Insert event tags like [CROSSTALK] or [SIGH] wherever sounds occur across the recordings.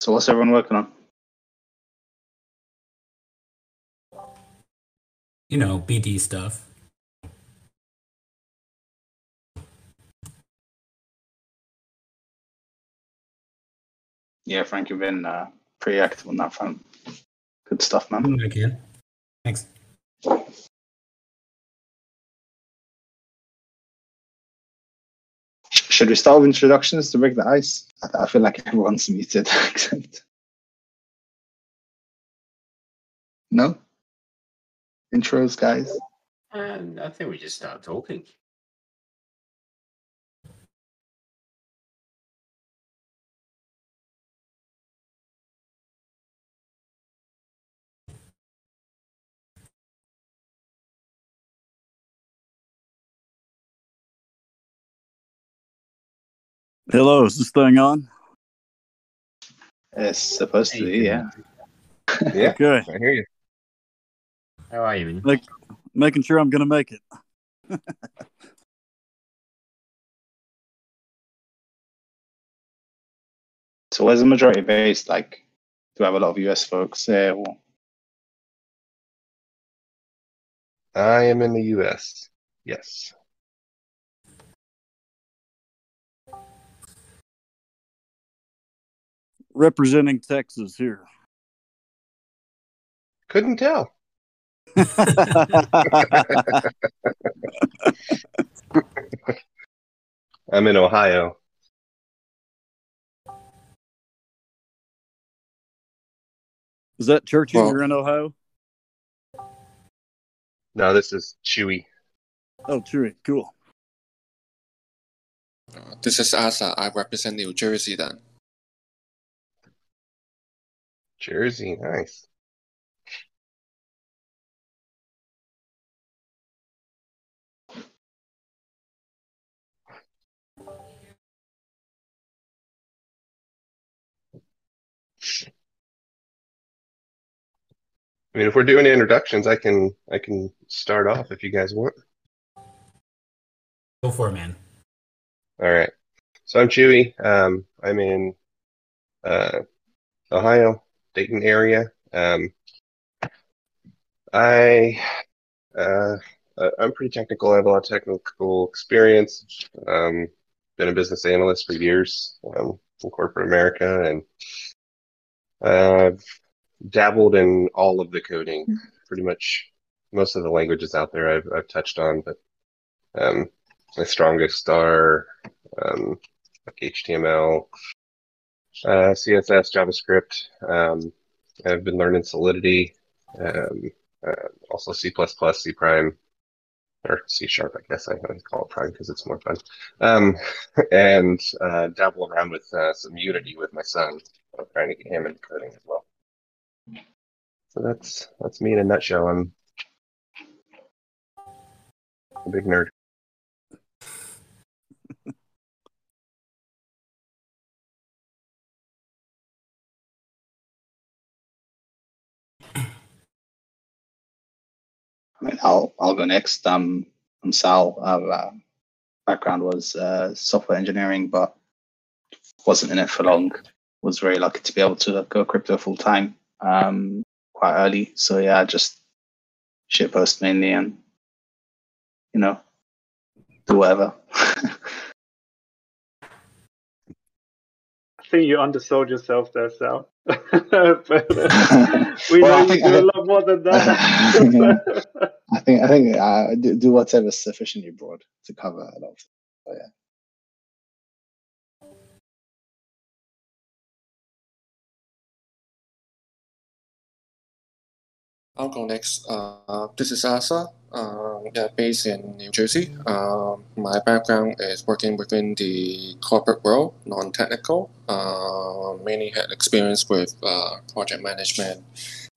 So what's everyone working on? You know, BD stuff. Yeah, Frank, you've been uh, pretty active on that front. Good stuff, man. Can. Thanks. Should we start with introductions to break the ice? I, I feel like everyone's muted [LAUGHS] except. No? Intros, guys? And I think we just start talking. Hello, is this thing on? It's supposed to be, yeah. [LAUGHS] Yeah, Okay, I hear you. How are you? man? Like- making sure I'm gonna make it. [LAUGHS] So where's the majority based? Like, do we have a lot of US folks there? Or... I am in the U.S. Yes. Representing Texas here. Couldn't tell. [LAUGHS] I'm in Ohio. Is that Churchill? Well- You're in Ohio? No, this is Chewy. Oh, Chewy, Cool. Uh, This is Asa. I represent New Jersey then. Jersey, nice. I mean, if we're doing introductions, I can I can start off if you guys want. Go for it, man. All right. So I'm Chewy. Um, I'm in uh, Ohio, Dayton area. Um, I uh, I'm pretty technical. I have a lot of technical experience. Um, been a business analyst for years um, in corporate America, and I've dabbled in all of the coding. Pretty much most of the languages out there I've I've touched on, but um, my strongest are um, like HTML, uh, CSS, JavaScript. Um, I've been learning Solidity, um, uh, also C++, C prime, or C sharp, I guess I call it prime because it's more fun. Um, [LAUGHS] and uh, dabble around with uh, some Unity with my son. I'm trying to get him into coding as well. So that's that's me in a nutshell. I'm a big nerd. I mean, I'll I'll go next. Um, I'm Sal. Our uh, background was uh, software engineering, but wasn't in it for long. Was very lucky to be able to go crypto full time um, quite early. So yeah, just shitpost mainly, and you know, do whatever. [LAUGHS] I think you undersold yourself there, Sal. But [LAUGHS] we Well, I think- you I do a think- lot more than that. [LAUGHS] I think I think uh, do, do whatever's sufficiently broad to cover a lot. Of, but yeah. Go next. Uh, this is Asa. Um, yeah, based in New Jersey. Um, my background is working within the corporate world, non-technical. Uh, mainly had experience with uh, project management,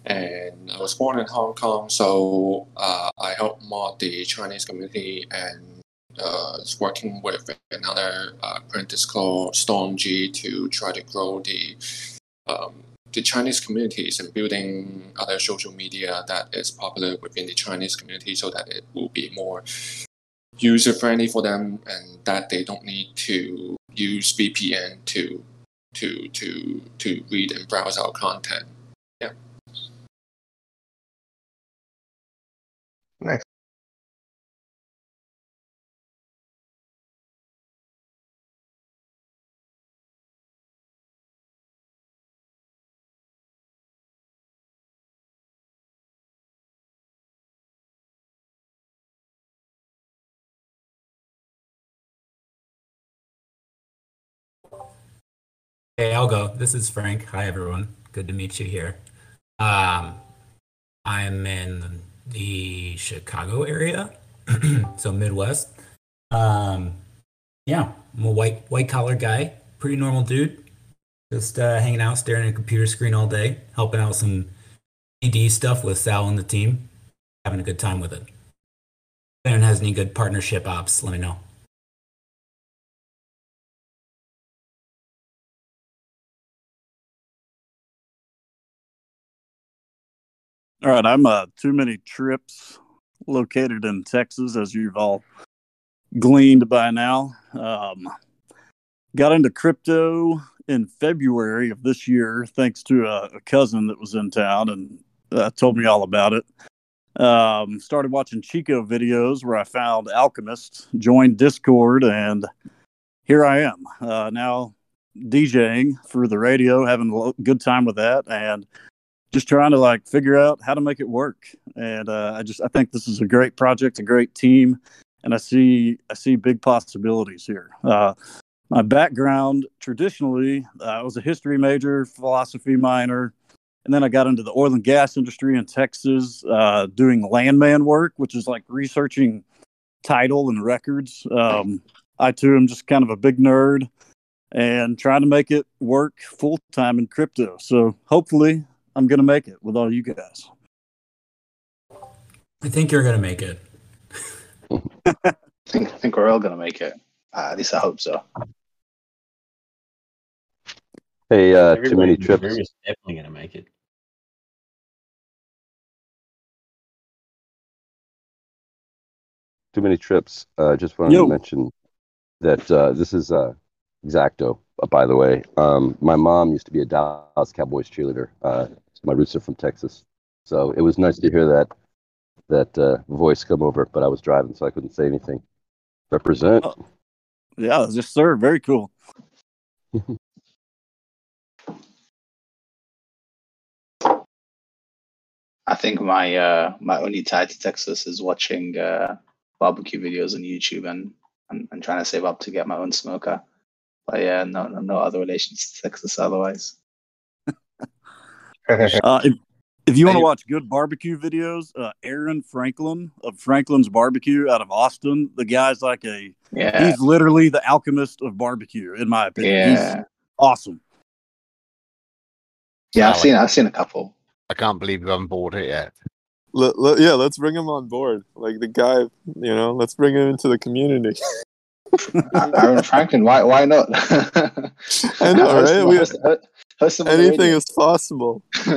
and I was born in Hong Kong, so uh, I helped mod the Chinese community and uh, is working with another uh, apprentice called Storm G to try to grow the um, the Chinese communities and building other social media that is popular within the Chinese community so that it will be more user friendly for them and that they don't need to use VPN to to to to read and browse our content. Yeah. Nice. Hey, I'll go. This is Frank. Hi, everyone. Good to meet you here. Um, I'm in the Chicago area, [CLEARS THROAT] so Midwest. Um, yeah, I'm a white white collar guy, pretty normal dude. Just uh, hanging out, staring at a computer screen all day, helping out some BD stuff with Sal and the team, having a good time with it. If anyone has any good partnership ops, let me know. All right, I'm uh, too many trips located in Texas, as you've all gleaned by now. Um, got into crypto in February of this year, thanks to a, a cousin that was in town and uh, told me all about it. Um, started watching Chico videos where I found Alchemist, joined Discord, and here I am uh, now DJing for the radio, having a good time with that, and just trying to like figure out how to make it work. And uh, I just I think this is a great project, a great team, and I see I see big possibilities here. Uh, my background traditionally, uh, I was a history major, philosophy minor, and then I got into the oil and gas industry in Texas, uh, doing landman work, which is like researching title and records. Um, I too am just kind of a big nerd and trying to make it work full time in crypto. So hopefully I'm going to make it with all you guys. I think you're gonna make it. [LAUGHS] I think, I think we're all going to make it. Uh, at least I hope so. Hey, uh, too many trips. room is definitely going to make it. Too many trips. Uh, just wanted Yo. to mention that uh, this is uh, Exacto, uh, by the way. Um, my mom used to be a Dallas Cowboys cheerleader. My roots are from Texas, so it was nice to hear that that uh, voice come over. But I was driving, so I couldn't say anything. Represent. Oh. Yeah, yes, sir. Very cool. [LAUGHS] I think my uh, my only tie to Texas is watching uh, barbecue videos on YouTube and, and, and trying to save up to get my own smoker. But yeah, no no, no other relations to Texas otherwise. [LAUGHS] Uh, if, if you want to watch good barbecue videos, uh, Aaron Franklin of Franklin's Barbecue out of Austin, the guy's like a Yeah, he's literally the alchemist of barbecue, in my opinion. He's yeah, awesome. yeah. I've seen I've seen a couple. I can't believe you haven't bought it yet. Let, let- yeah, let's bring him on board. Like the guy, you know, let's bring him into the community. Aaron Franklin, why why not? [LAUGHS] I know, [LAUGHS] right? him- We- Anything is possible. [LAUGHS]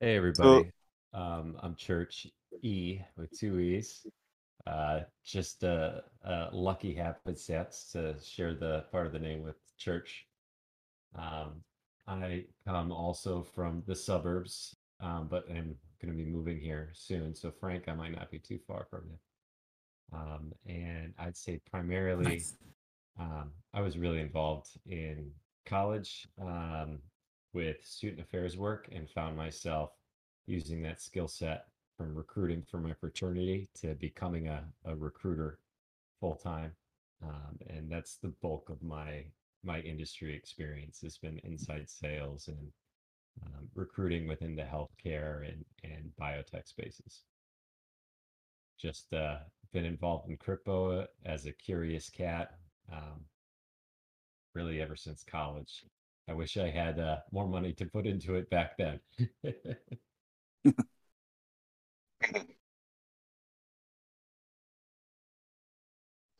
Hey everybody. um, I'm Church E with two E's. Uh, just a, uh, lucky happenstance to share the part of the name with Church. Um, I come also from the suburbs, um, but I'm going to be moving here soon. So Frank, I might not be too far from you. Um, and I'd say primarily Nice. um, I was really involved in college um, with student affairs work and found myself using that skill set from recruiting for my fraternity to becoming a, a recruiter full time. Um, and that's the bulk of my my industry experience has been inside sales and um, recruiting within the healthcare and, and biotech spaces. Just uh, been involved in crypto as a curious cat, um, really ever since college. I wish I had uh, more money to put into it back then. [LAUGHS]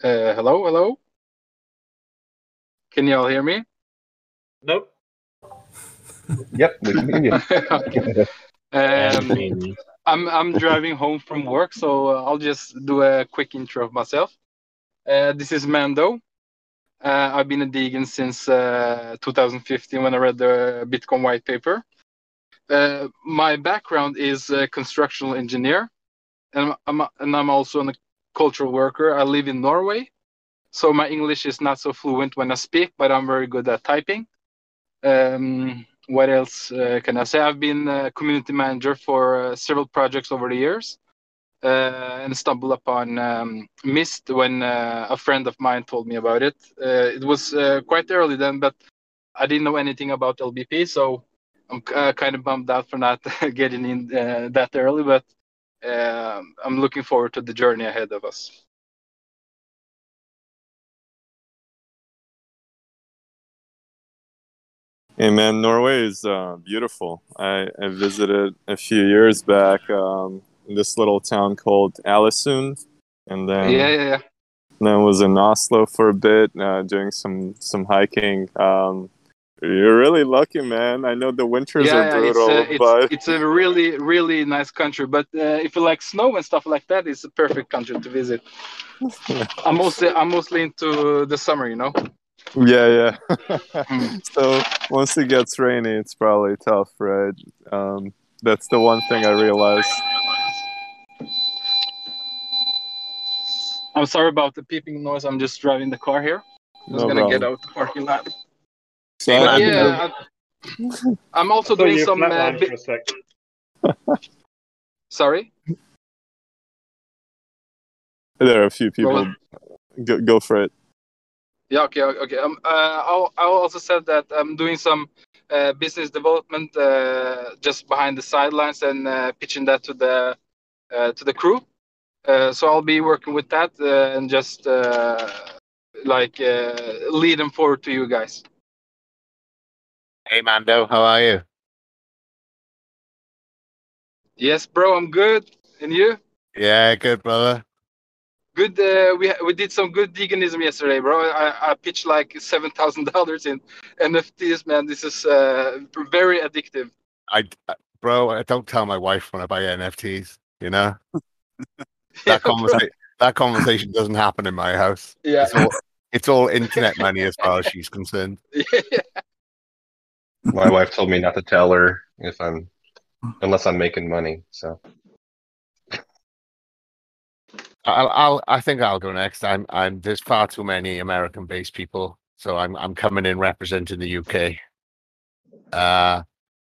Uh, hello, hello. Can you all hear me? Nope. Yep, we can hear you. [LAUGHS] um, Amy, I'm I'm driving home from work, so I'll just do a quick intro of myself. Uh, this is Mando. Uh, I've been a degen since uh, 2015 when I read the Bitcoin white paper. Uh, my background is a constructional engineer, and I'm, and I'm also a cultural worker. I live in Norway, so my English is not so fluent when I speak, but I'm very good at typing. Um, what else uh, can I say? I've been a community manager for uh, several projects over the years uh, and stumbled upon um, Mist when uh, a friend of mine told me about it. Uh, it was uh, quite early then, but I didn't know anything about LBP, so I'm kind of bummed out for not [LAUGHS] getting in that early. But I'm looking forward to the journey ahead of us. Hey man, Norway is uh, beautiful. I, I visited a few years back um, in this little town called Alesund, and then yeah, yeah, yeah. then was in Oslo for a bit, uh, doing some some hiking. Um, you're really lucky, man. I know the winters yeah, are it's, brutal, uh, it's, but it's a really, really nice country. But uh, if you like snow and stuff like that, it's a perfect country to visit. [LAUGHS] I'm mostly, I'm mostly into the summer, you know. Yeah, yeah. [LAUGHS] so once it gets rainy, it's probably tough, right? Um, that's the one thing I realized. I'm sorry about the peeping noise. I'm just driving the car here. I was No gonna get problem. out the parking lot. So But I- yeah, I, I'm also doing some. Uh, bi- for a sec. sorry. there are a few people. Go, go for it. Yeah. Okay. Okay. Um. Uh. I'll. I also said that I'm doing some uh, business development uh, just behind the sidelines and uh, pitching that to the uh, to the crew. Uh, so I'll be working with that uh, and just uh, like uh, lead them forward to you guys. Hey, Mando, how are you? Yes, bro. I'm good. And you? Yeah, good, brother. Good. Uh, we we did some good veganism yesterday, bro. I, I pitched like seven thousand dollars in NFTs, man. This is uh, very addictive. I, I- bro, I don't tell my wife when I buy NFTs. You know [LAUGHS] that conversation. That conversation doesn't happen in my house. Yeah. It's all, it's all internet money as far as she's concerned. [LAUGHS] My wife told me not to tell her if I'm unless I'm making money. So I'll, I'll, I think I'll go next. I'm, I'm. There's far too many American-based people, so I'm, I'm coming in representing the UK. Uh,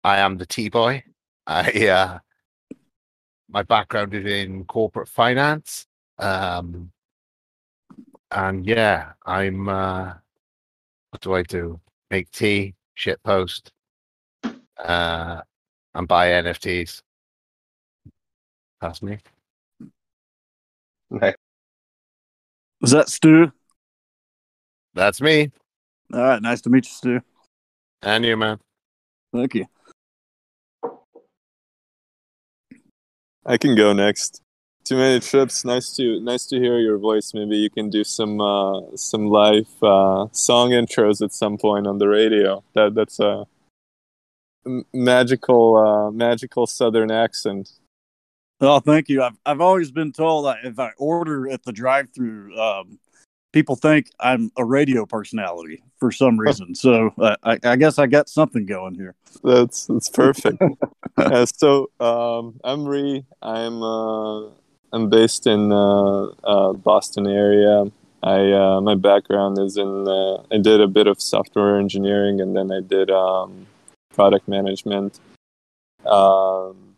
I am the T boy. I, uh, my background is in corporate finance. Um, and yeah, I'm. Uh, what do I do? Make tea, shit post, uh, and buy NFTs. That's me. [LAUGHS] Nice. Was that Stu? That's me. All right, nice to meet you, Stu. And you, man. Thank you. I can go next. Too many trips. Nice to nice to hear your voice. Maybe you can do some uh, some live uh, song intros at some point on the radio. That that's a magical uh, magical Southern accent. Oh, thank you. I've I've always been told that if I order at the drive-through, um, people think I'm a radio personality for some [LAUGHS] reason. so uh, I, I guess I got something going here. That's that's perfect. [LAUGHS] uh, so um, I'm Ree. I'm uh, I'm based in uh, uh, Boston area. I uh, my background is in uh, I did a bit of software engineering and then I did um, product management. Um,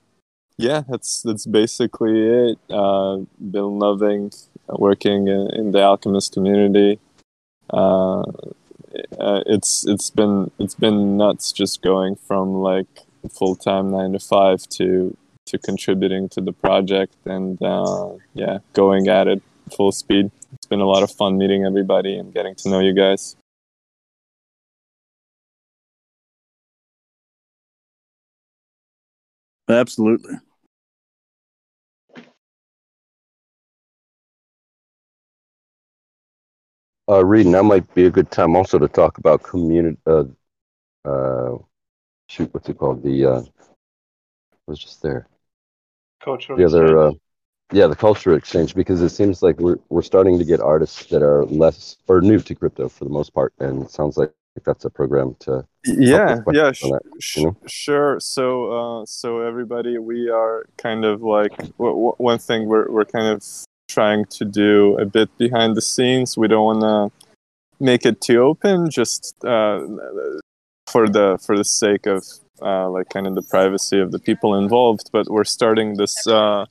yeah, that's that's basically it. Uh, been loving working in, in the Alchemist community. Uh, uh, it's it's been it's been nuts just going from like full time nine to five to to contributing to the project and uh, yeah, going at it full speed. It's been a lot of fun meeting everybody and getting to know you guys. Absolutely. Uh, Reed, now might be a good time also to talk about community. Uh, uh, shoot, what's it called? The uh, was just there. Cultural The other uh, yeah, the culture exchange because it seems like we're we're starting to get artists that are less or new to crypto for the most part, and it sounds like that's a program to yeah yeah sh- that, sh- you know? sure so uh so everybody we are kind of like w- w- one thing we're we're kind of trying to do a bit behind the scenes we don't want to make it too open just uh for the for the sake of uh like kind of the privacy of the people involved but we're starting this uh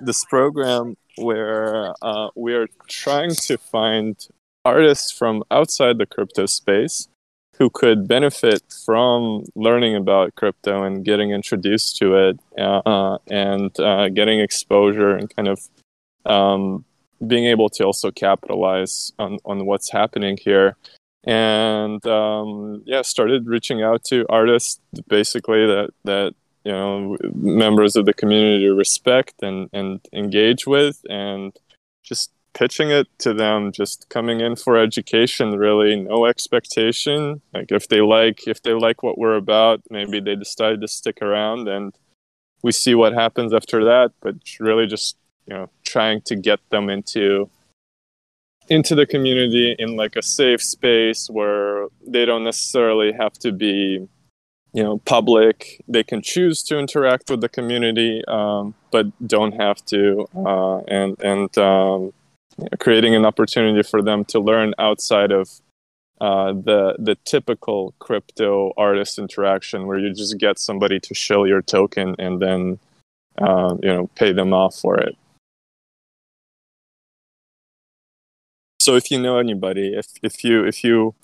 this program where uh we are trying to find artists from outside the crypto space who could benefit from learning about crypto and getting introduced to it uh, and uh, getting exposure and kind of um, being able to also capitalize on, on what's happening here. And um, yeah started reaching out to artists basically that that you know members of the community respect and and engage with and just pitching it to them just coming in for education really no expectation. Like if they like if they like what we're about maybe they decide to stick around and we see what happens after that but really just you know trying to get them into into the community in like a safe space where they don't necessarily have to be you know public. They can choose to interact with the community um, but don't have to uh, and and um, know, creating an opportunity for them to learn outside of uh, the the typical crypto artist interaction where you just get somebody to shill your token and then uh, you know pay them off for it. So if you know anybody if if you if you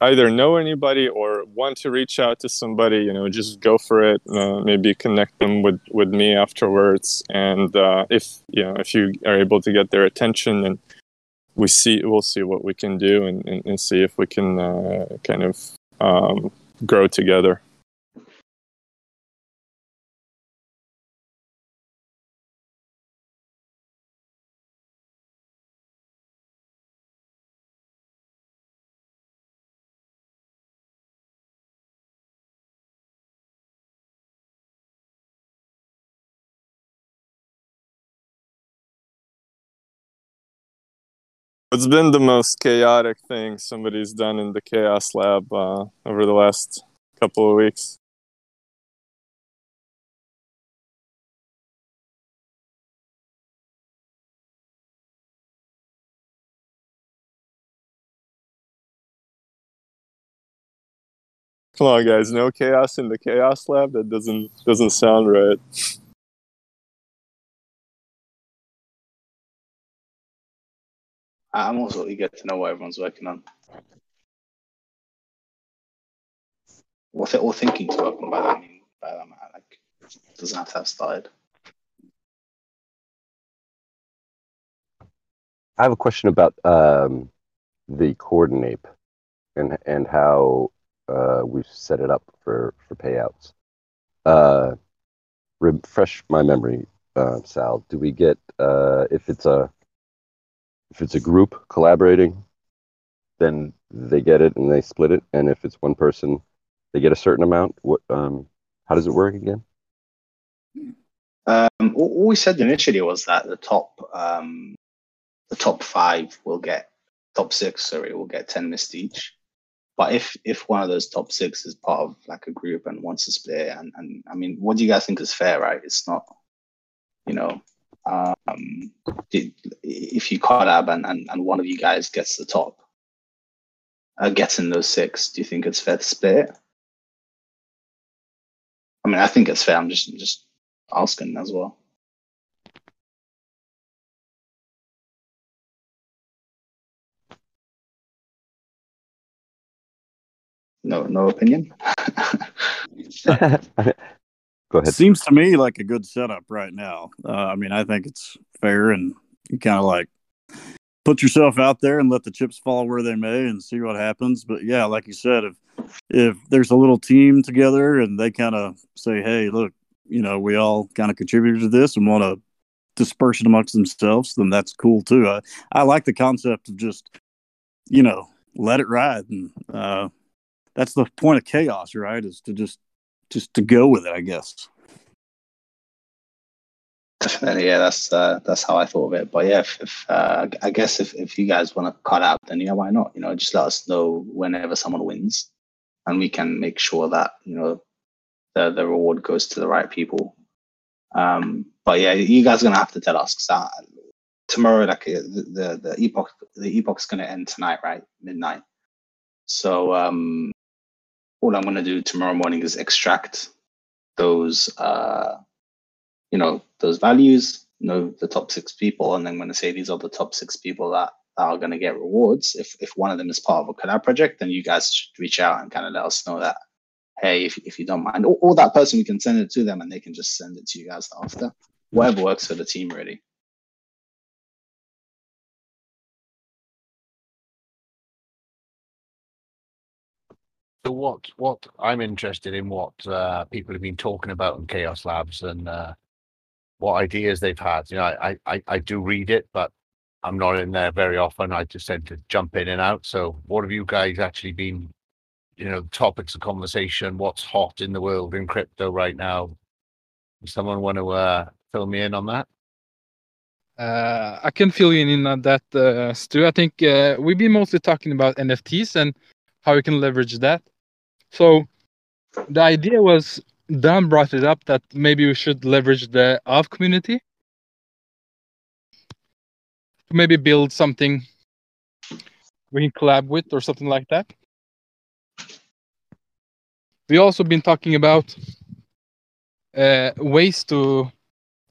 either know anybody or want to reach out to somebody you know just go for it uh, maybe connect them with with me afterwards. And uh, if you know if you are able to get their attention and we see we'll see what we can do and, and, and see if we can uh, kind of um, grow together It's been the most chaotic thing somebody's done in the Chaos Lab uh, over the last couple of weeks. Come on, guys! No chaos in the Chaos Lab. That doesn't doesn't sound right. I'm also eager to know what everyone's working on. What they're all thinking to work on by that, I mean, by that, man, like, doesn't have to have started. I have a question about um, the Coordinape and and how uh, we've set it up for for payouts. Uh, refresh my memory, uh, Sal. Do we get uh, if it's a if it's a group collaborating, then they get it and they split it, and if it's one person, they get a certain amount. What um, how does it work again? Um, all we said initially was that the top, um, the top five will get top six. Sorry, will get ten mist each. But if if one of those top six is part of like a group and wants to split, and and I mean, what do you guys think is fair? Right? It's not, you know, um, if you collab and, and and one of you guys gets the top, uh, gets in those six, do you think it's fair to split? I mean, I think it's fair. I'm just just asking as well. No, no opinion. [LAUGHS] [LAUGHS] Go ahead. Seems to me like a good setup right now. Uh, I mean, I think it's fair and you kind of like put yourself out there and let the chips fall where they may and see what happens. But yeah, like you said, if if there's a little team together and they kind of say, "Hey, look, you know, we all kind of contributed to this and want to disperse it amongst themselves," then that's cool too. I I like the concept of just you know let it ride and uh, that's the point of chaos, right? Is to just just to go with it, I guess. Definitely, yeah. That's uh, that's how I thought of it. But yeah, if, if uh, I guess if, if you guys want to cut out, then yeah, why not? You know, just let us know whenever someone wins, and we can make sure that you know the the reward goes to the right people. Um, but yeah, you guys are gonna have to tell us because tomorrow, like uh, the, the the epoch, the gonna end tonight, right, midnight. So um, all I'm gonna do tomorrow morning is extract those uh you know those values know the top six people and then i'm going to say these are the top six people that are going to get rewards. If if one of them is part of a collab project then you guys should reach out and kind of let us know that hey if, if you don't mind. Or, or that person we can send it to them and they can just send it to you guys after. Whatever works for the team really So what? What I'm interested in what uh, people have been talking about in Chaos Labs and uh, what ideas they've had. You know, I, I I do read it, but I'm not in there very often. I just tend to jump in and out. So, what have you guys actually been? You know, topics of conversation. What's hot in the world in crypto right now? Does someone want to uh, fill me in on that? Uh, I can fill you in on that, uh, Stu. I think uh, we've been mostly talking about NFTs and how we can leverage that. So the idea was Dan brought it up that maybe we should leverage the Aave community to maybe build something we can collab with or something like that. We also been talking about uh, ways to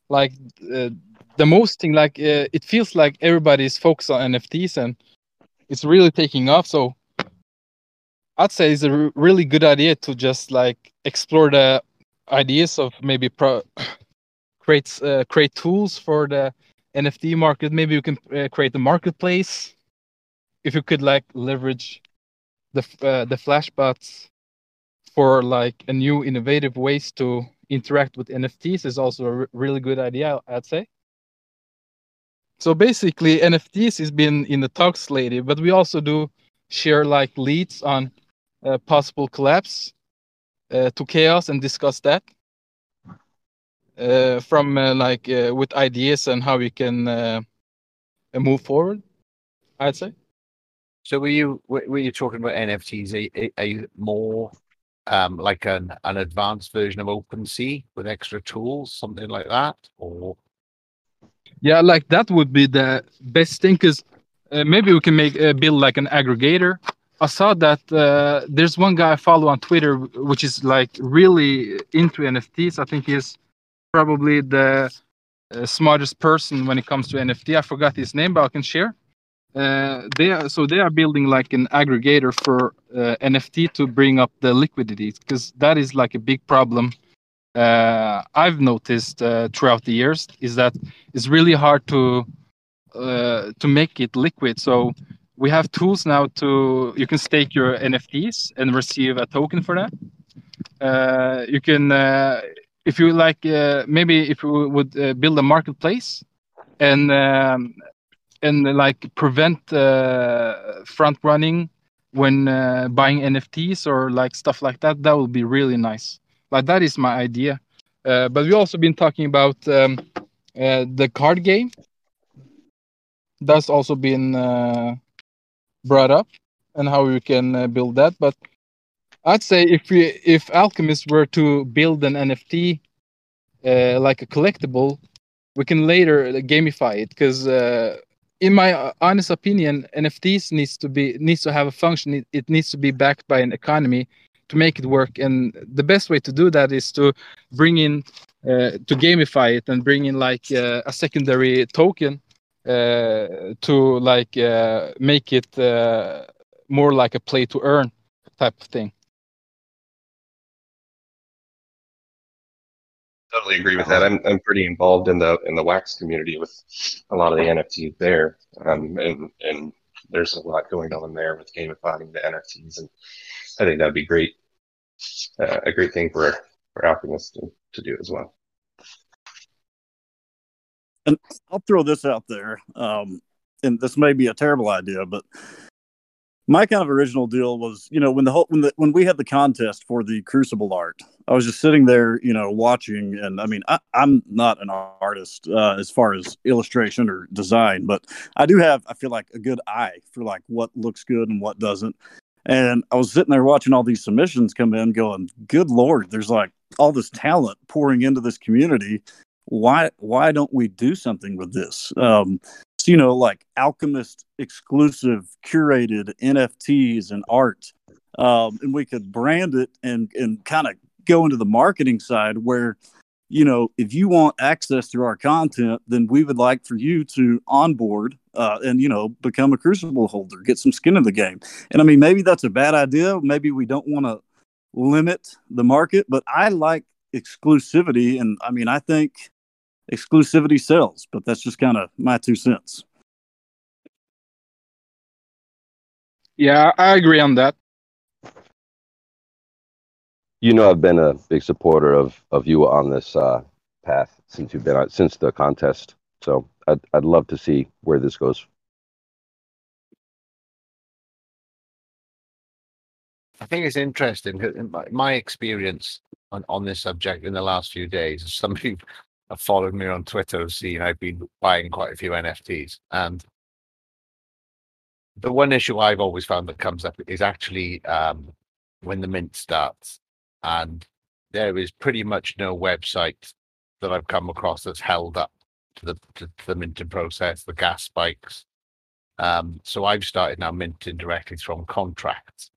like uh, the most thing like uh, it feels like everybody's focused on NFTs and it's really taking off. So I'd say it's a really good idea to just like explore the ideas of maybe pro- [CLEARS THROAT] create uh, create tools for the NFT market. Maybe you can uh, create a marketplace. If you could like leverage the uh, the flashbots for like a new innovative ways to interact with NFTs is also a r- really good idea. I'd say. So basically, NFTs has been in the talks lately, but we also do share like leads on possible collapse uh, to chaos and discuss that uh, from uh, like uh, with ideas and how we can uh, uh, move forward. I'd say. So were you were were you talking about NFTs? Are, are you more um, like an, an advanced version of OpenSea with extra tools, something like that, or Yeah, like that would be the best thing because uh, maybe we can make uh, build like an aggregator. I saw that uh, there's one guy I follow on Twitter, which is like really into NFTs. I think he's probably the uh, smartest person when it comes to NFT. I forgot his name, but I can share. Uh, they are, so they are building like an aggregator for uh, NFT to bring up the liquidity because that is like a big problem. Uh, I've noticed uh, throughout the years is that it's really hard to to make it liquid. So we have tools now to you can stake your NFTs and receive a token for that. Uh, you can uh, if you like uh, maybe if you would uh, build a marketplace and um, and like prevent uh, front running when uh, buying NFTs or like stuff like that, that would be really nice. Like that is my idea. But we also been talking about um, the card game. That's also been brought up and how we can uh, build that. But I'd say if we if alchemists were to build an NFT uh, like a collectible, we can later gamify it because uh, in my honest opinion, NFTs needs to be needs to have a function. It, it needs to be backed by an economy to make it work. And the best way to do that is to bring in uh, to gamify it and bring in like uh, a secondary token to like uh, make it uh, more like a play to earn type of thing. Totally agree with that. I'm I'm pretty involved in the in the wax community with a lot of the NFTs there, um, and and there's a lot going on there with gamifying the NFTs, and I think that'd be great, uh, a great thing for for Alchemist to, to do as well. And I'll throw this out there. Um, and this may be a terrible idea, but my kind of original deal was, you know, when the whole when the when we had the contest for the Crucible art, I was just sitting there, you know, watching, and I mean, I, I'm not an artist uh, as far as illustration or design, but I do have, I feel like, a good eye for like what looks good and what doesn't. And I was sitting there watching all these submissions come in, going, "Good lord, there's like all this talent pouring into this community. Why why don't we do something with this?" Um, you know, like Alchemist exclusive curated NFTs and art, um, and we could brand it and and kind of go into the marketing side where you know, if you want access to our content, then we would like for you to onboard uh, and, you know, become a Crucible holder, get some skin in the game. And I mean, maybe that's a bad idea. Maybe we don't want to limit the market, but I like exclusivity. And I mean, I think exclusivity sells, but that's just kind of my two cents. Yeah, I agree on that. You know, I've been a big supporter of of you on this uh, path since you've been on since the contest. So I'd I'd love to see where this goes. I think it's interesting 'cause in my, my experience on, on this subject in the last few days. as Somebody have followed me on Twitter have seen I've been buying quite a few NFTs, and the one issue I've always found that comes up is actually um, when the mint starts, and there is pretty much no website that I've come across that's held up to the to, the minting process, the gas spikes. Um, so I've started now minting directly from contracts.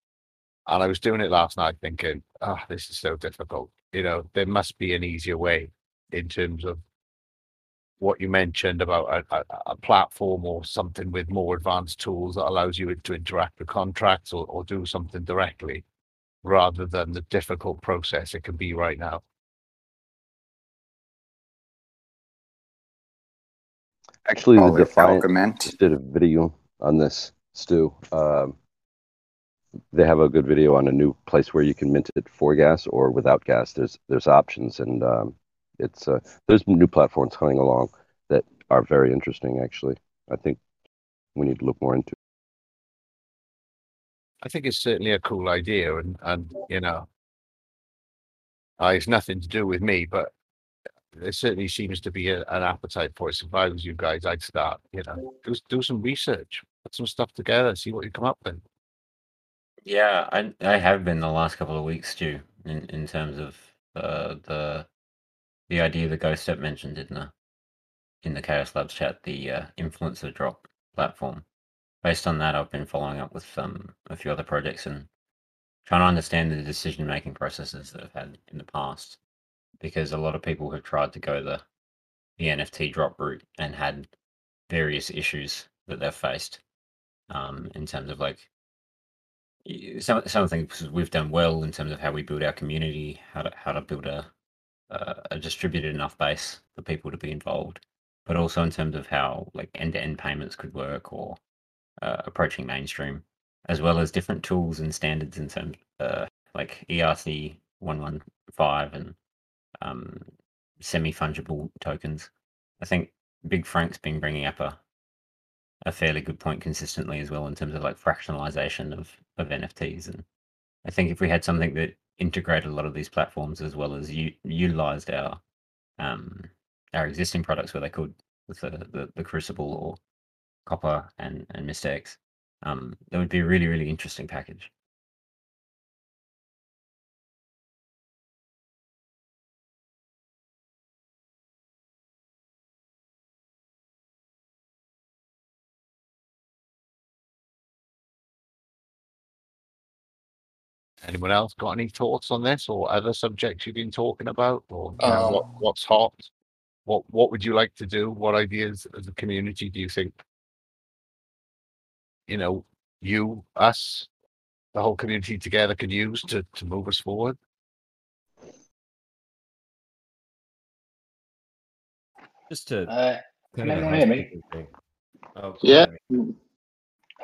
And I was doing it last night thinking, oh, this is so difficult. You know, there must be an easier way in terms of what you mentioned about a, a, a platform or something with more advanced tools that allows you to interact with contracts or, or do something directly rather than the difficult process it can be right now. Actually, Oh, the with Defiant Alchemint. just did a video on this, Stu. Um, they have a good video on a new place where you can mint it for gas or without gas. There's there's options, and um, it's uh, there's new platforms coming along that are very interesting. Actually, I think we need to look more into. I think it's certainly a cool idea, and and you know, uh, it's nothing to do with me, but there certainly seems to be a, an appetite for it. So if I was you guys, I'd start, you know, do do some research, put some stuff together, see what you come up with. Yeah, I I have been the last couple of weeks, Stu, in, in terms of uh, the the idea that Ghost Step mentioned in the in the Chaos Labs chat, the uh, influencer drop platform. Based on that, I've been following up with um, a few other projects and trying to understand the decision making processes that I've had in the past, because a lot of people have tried to go the the NFT drop route and had various issues that they've faced um, in terms of like some some things we've done well in terms of how we build our community, how to how to build a a, a distributed enough base for people to be involved, but also in terms of how like end to end payments could work or uh, approaching mainstream, as well as different tools and standards in terms uh, like ERC one one five and um, semi fungible tokens. I think Big Frank's been bringing up a a fairly good point consistently as well in terms of like fractionalization of of NFTs. And I think if we had something that integrated a lot of these platforms as well as u- utilized our um, our existing products where they could with the, the, the Crucible or Copper and and mistX, um, that would be a really really interesting package. Anyone else got any thoughts on this or other subjects you've been talking about, or you know, what, Um, what's hot? What what would you like to do? What ideas as a community do you think? You know, you, us, the whole community together can use to to move us forward. Just to Uh, can of a everyone hear me? Oh, Yeah. ahead.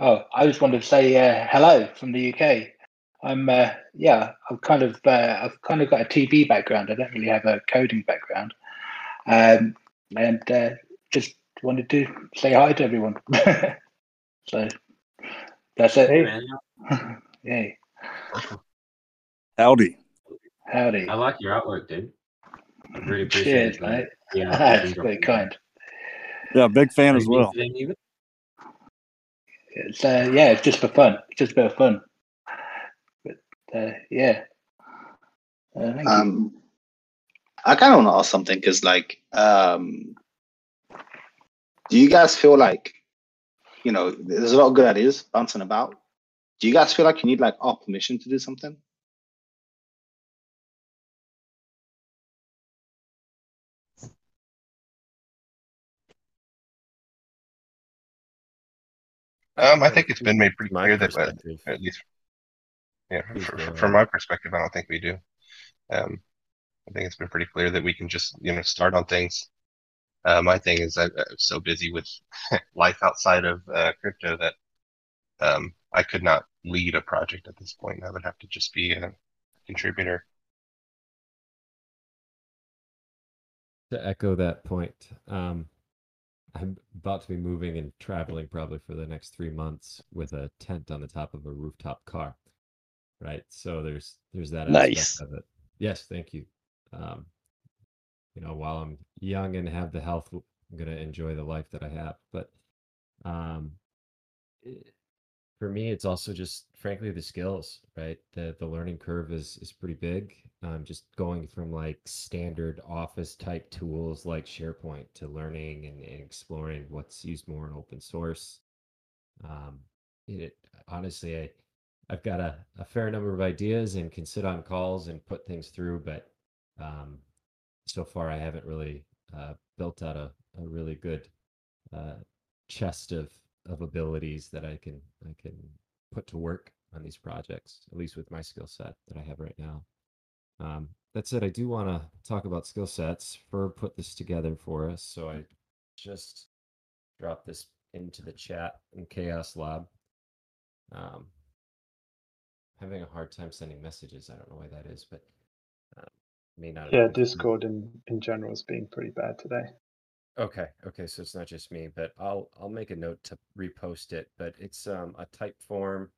Oh, I just wanted to say uh, hello from the UK. I'm uh, yeah, I've kind of uh, I've kind of got a TB background. I don't really have a coding background, um, and uh, just wanted to say hi to everyone. [LAUGHS] so That's it. Hey, man. [LAUGHS] Yay. Howdy. Howdy. I like your artwork, dude. I really appreciate Cheers, it. mate. Yeah, [LAUGHS] That's very kind. Yeah, big fan as well. It's uh, yeah, it's just for fun. It's just a bit of fun. But uh, yeah. Uh, thank you. Um, I kind of want to ask something because, like, um, do you guys feel like, you know, there's a lot of good ideas bouncing about. Do you guys feel like you need like our permission to do something? Um, I think it's been made pretty My clear that, uh, at least, yeah, Please fr- go fr- ahead. from my perspective, I don't think we do. Um, I think it's been pretty clear that we can just, you know, start on things. Uh, my thing is I, I'm so busy with [LAUGHS] life outside of uh, crypto that um, I could not lead a project at this point. I would have to just be a contributor. to echo that point, um, I'm about to be moving and traveling probably for the next three months with a tent on the top of a rooftop car. Right. So there's there's that Nice. aspect of it. Yes, thank you. Um, you know, while I'm young and have the health, I'm gonna enjoy the life that I have. But um, it- for me, it's also just frankly the skills, right? The the learning curve is is pretty big. Um, just going from like standard office type tools like SharePoint to learning and, and exploring what's used more in open source. Um, it honestly, I I've got a, a fair number of ideas and can sit on calls and put things through, but um, so far I haven't really uh, built out a, a really good uh, chest of of abilities that I can I can put to work on these projects, at least with my skill set that I have right now. Um, that said, I do want to talk about skill sets. Fur put this together for us, so I just dropped this into the chat in Chaos Lab. Um, having a hard time sending messages. I don't know why that is, but uh, may not. Yeah. Discord in, in general is being pretty bad today. Okay, okay, so it's not just me, but I'll I'll make a note to repost it. But it's um a type form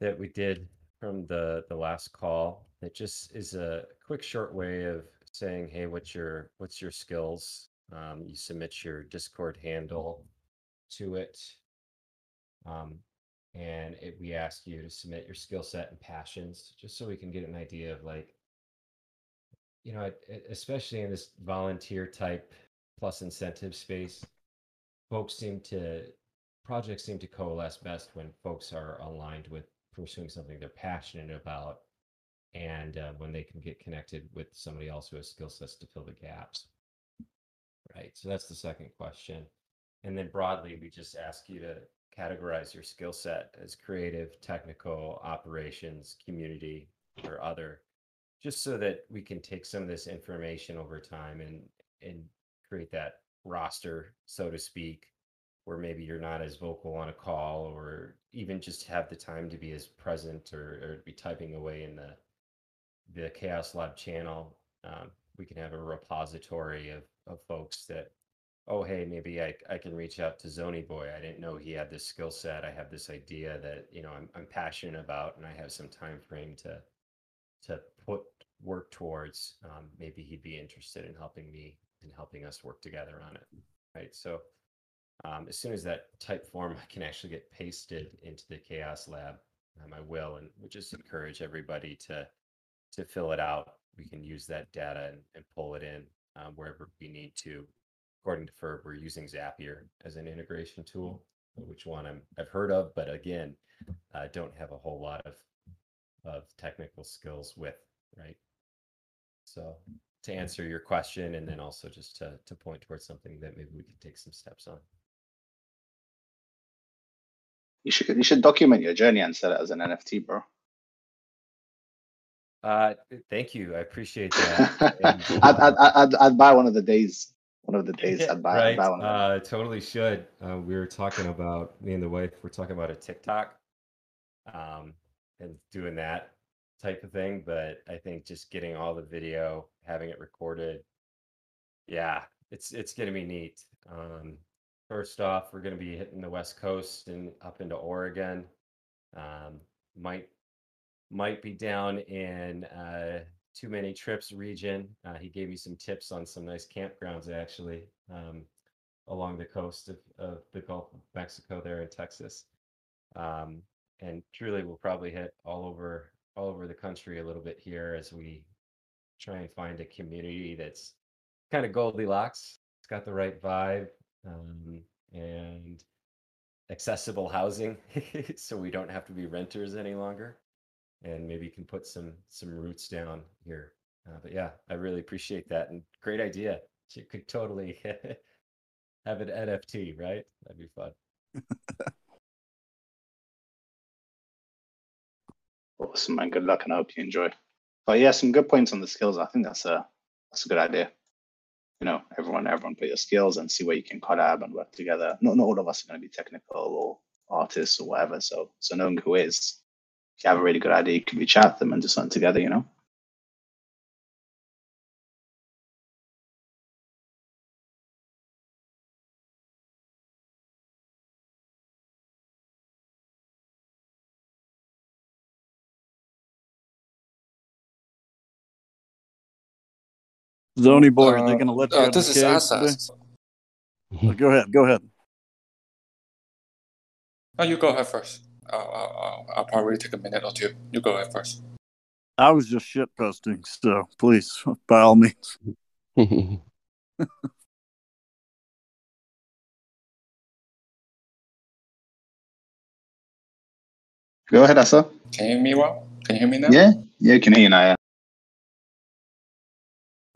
that we did from the the last call. It just is a quick short way of saying, hey, what's your what's your skills? Um, you submit your Discord handle to it. Um, and it, we ask you to submit your skill set and passions just so we can get an idea of like you know, especially in this volunteer type plus incentive space, folks seem to projects seem to coalesce best when folks are aligned with pursuing something they're passionate about, and uh, when they can get connected with somebody else who has skill sets to fill the gaps. Right. So that's the second question, and then broadly, we just ask you to categorize your skill set as creative, technical, operations, community, or other just so that we can take some of this information over time and and create that roster so to speak where maybe you're not as vocal on a call or even just have the time to be as present or, or be typing away in the the chaos lab channel. Um, we can have a repository of, of folks that oh hey maybe I, I can reach out to zony boy. I didn't know he had this skill set. I have this idea that you know I'm, I'm passionate about and i have some time frame to to put work towards. Um, maybe he'd be interested in helping me and helping us work together on it. Right? So um, as soon as that type form [LAUGHS] can actually get pasted into the chaos lab um, i will and we just encourage everybody to to fill it out. We can use that data and, and pull it in um, wherever we need to according to ferb we're using zapier as an integration tool which one I'm, i've heard of but again uh, don't have a whole lot of of technical skills with, right? So to answer your question and then also just to to point towards something that maybe we could take some steps on. You should you should document your journey and sell it as an NFT, bro. Uh thank you. I appreciate that. [LAUGHS] And, I'd, I'd, I'd, I'd buy one of the days. One of the days buy, I'd right. of. Uh totally should. Uh we were talking about me and the wife, we're talking about a TikTok. Um and doing that type of thing, but I think just getting all the video, having it recorded, yeah, it's it's gonna be neat. Um first off, we're going to be hitting the West Coast and up into Oregon. Um, might might be down in uh, Too Many Trips region. Uh, he gave me some tips on some nice campgrounds actually um, along the coast of, of the Gulf of Mexico there in Texas. Um, and truly, we'll probably hit all over all over the country a little bit here as we try and find a community that's kind of Goldilocks. It's got the right vibe um, and accessible housing, [LAUGHS] so we don't have to be renters any longer, and maybe can put some some roots down here. Uh, but yeah, I really appreciate that and great idea. You could totally [LAUGHS] have an NFT, right? That'd be fun. Awesome, man. Good luck, and I hope you enjoy. But yeah, some good points on the skills. I think that's a that's a good idea. You know, everyone everyone put your skills and see where you can collab and work together. Not not all of us are going to be technical or artists or whatever. So so knowing who is, you have a really good idea, you can reach out to them and do something together. You know. Zony boy, are they Uh, going to let you uh, this the is cave Asas. Uh, [LAUGHS] go ahead. Go ahead. Oh, you go ahead first. I'll, I'll, I'll- I'll probably take a minute or two. You go ahead first. I was just shit posting, so please, [LAUGHS] by all means. [LAUGHS] Go ahead, Asa. Can you hear me well? Can you hear me now? Yeah, yeah, you can hear you now. Yeah.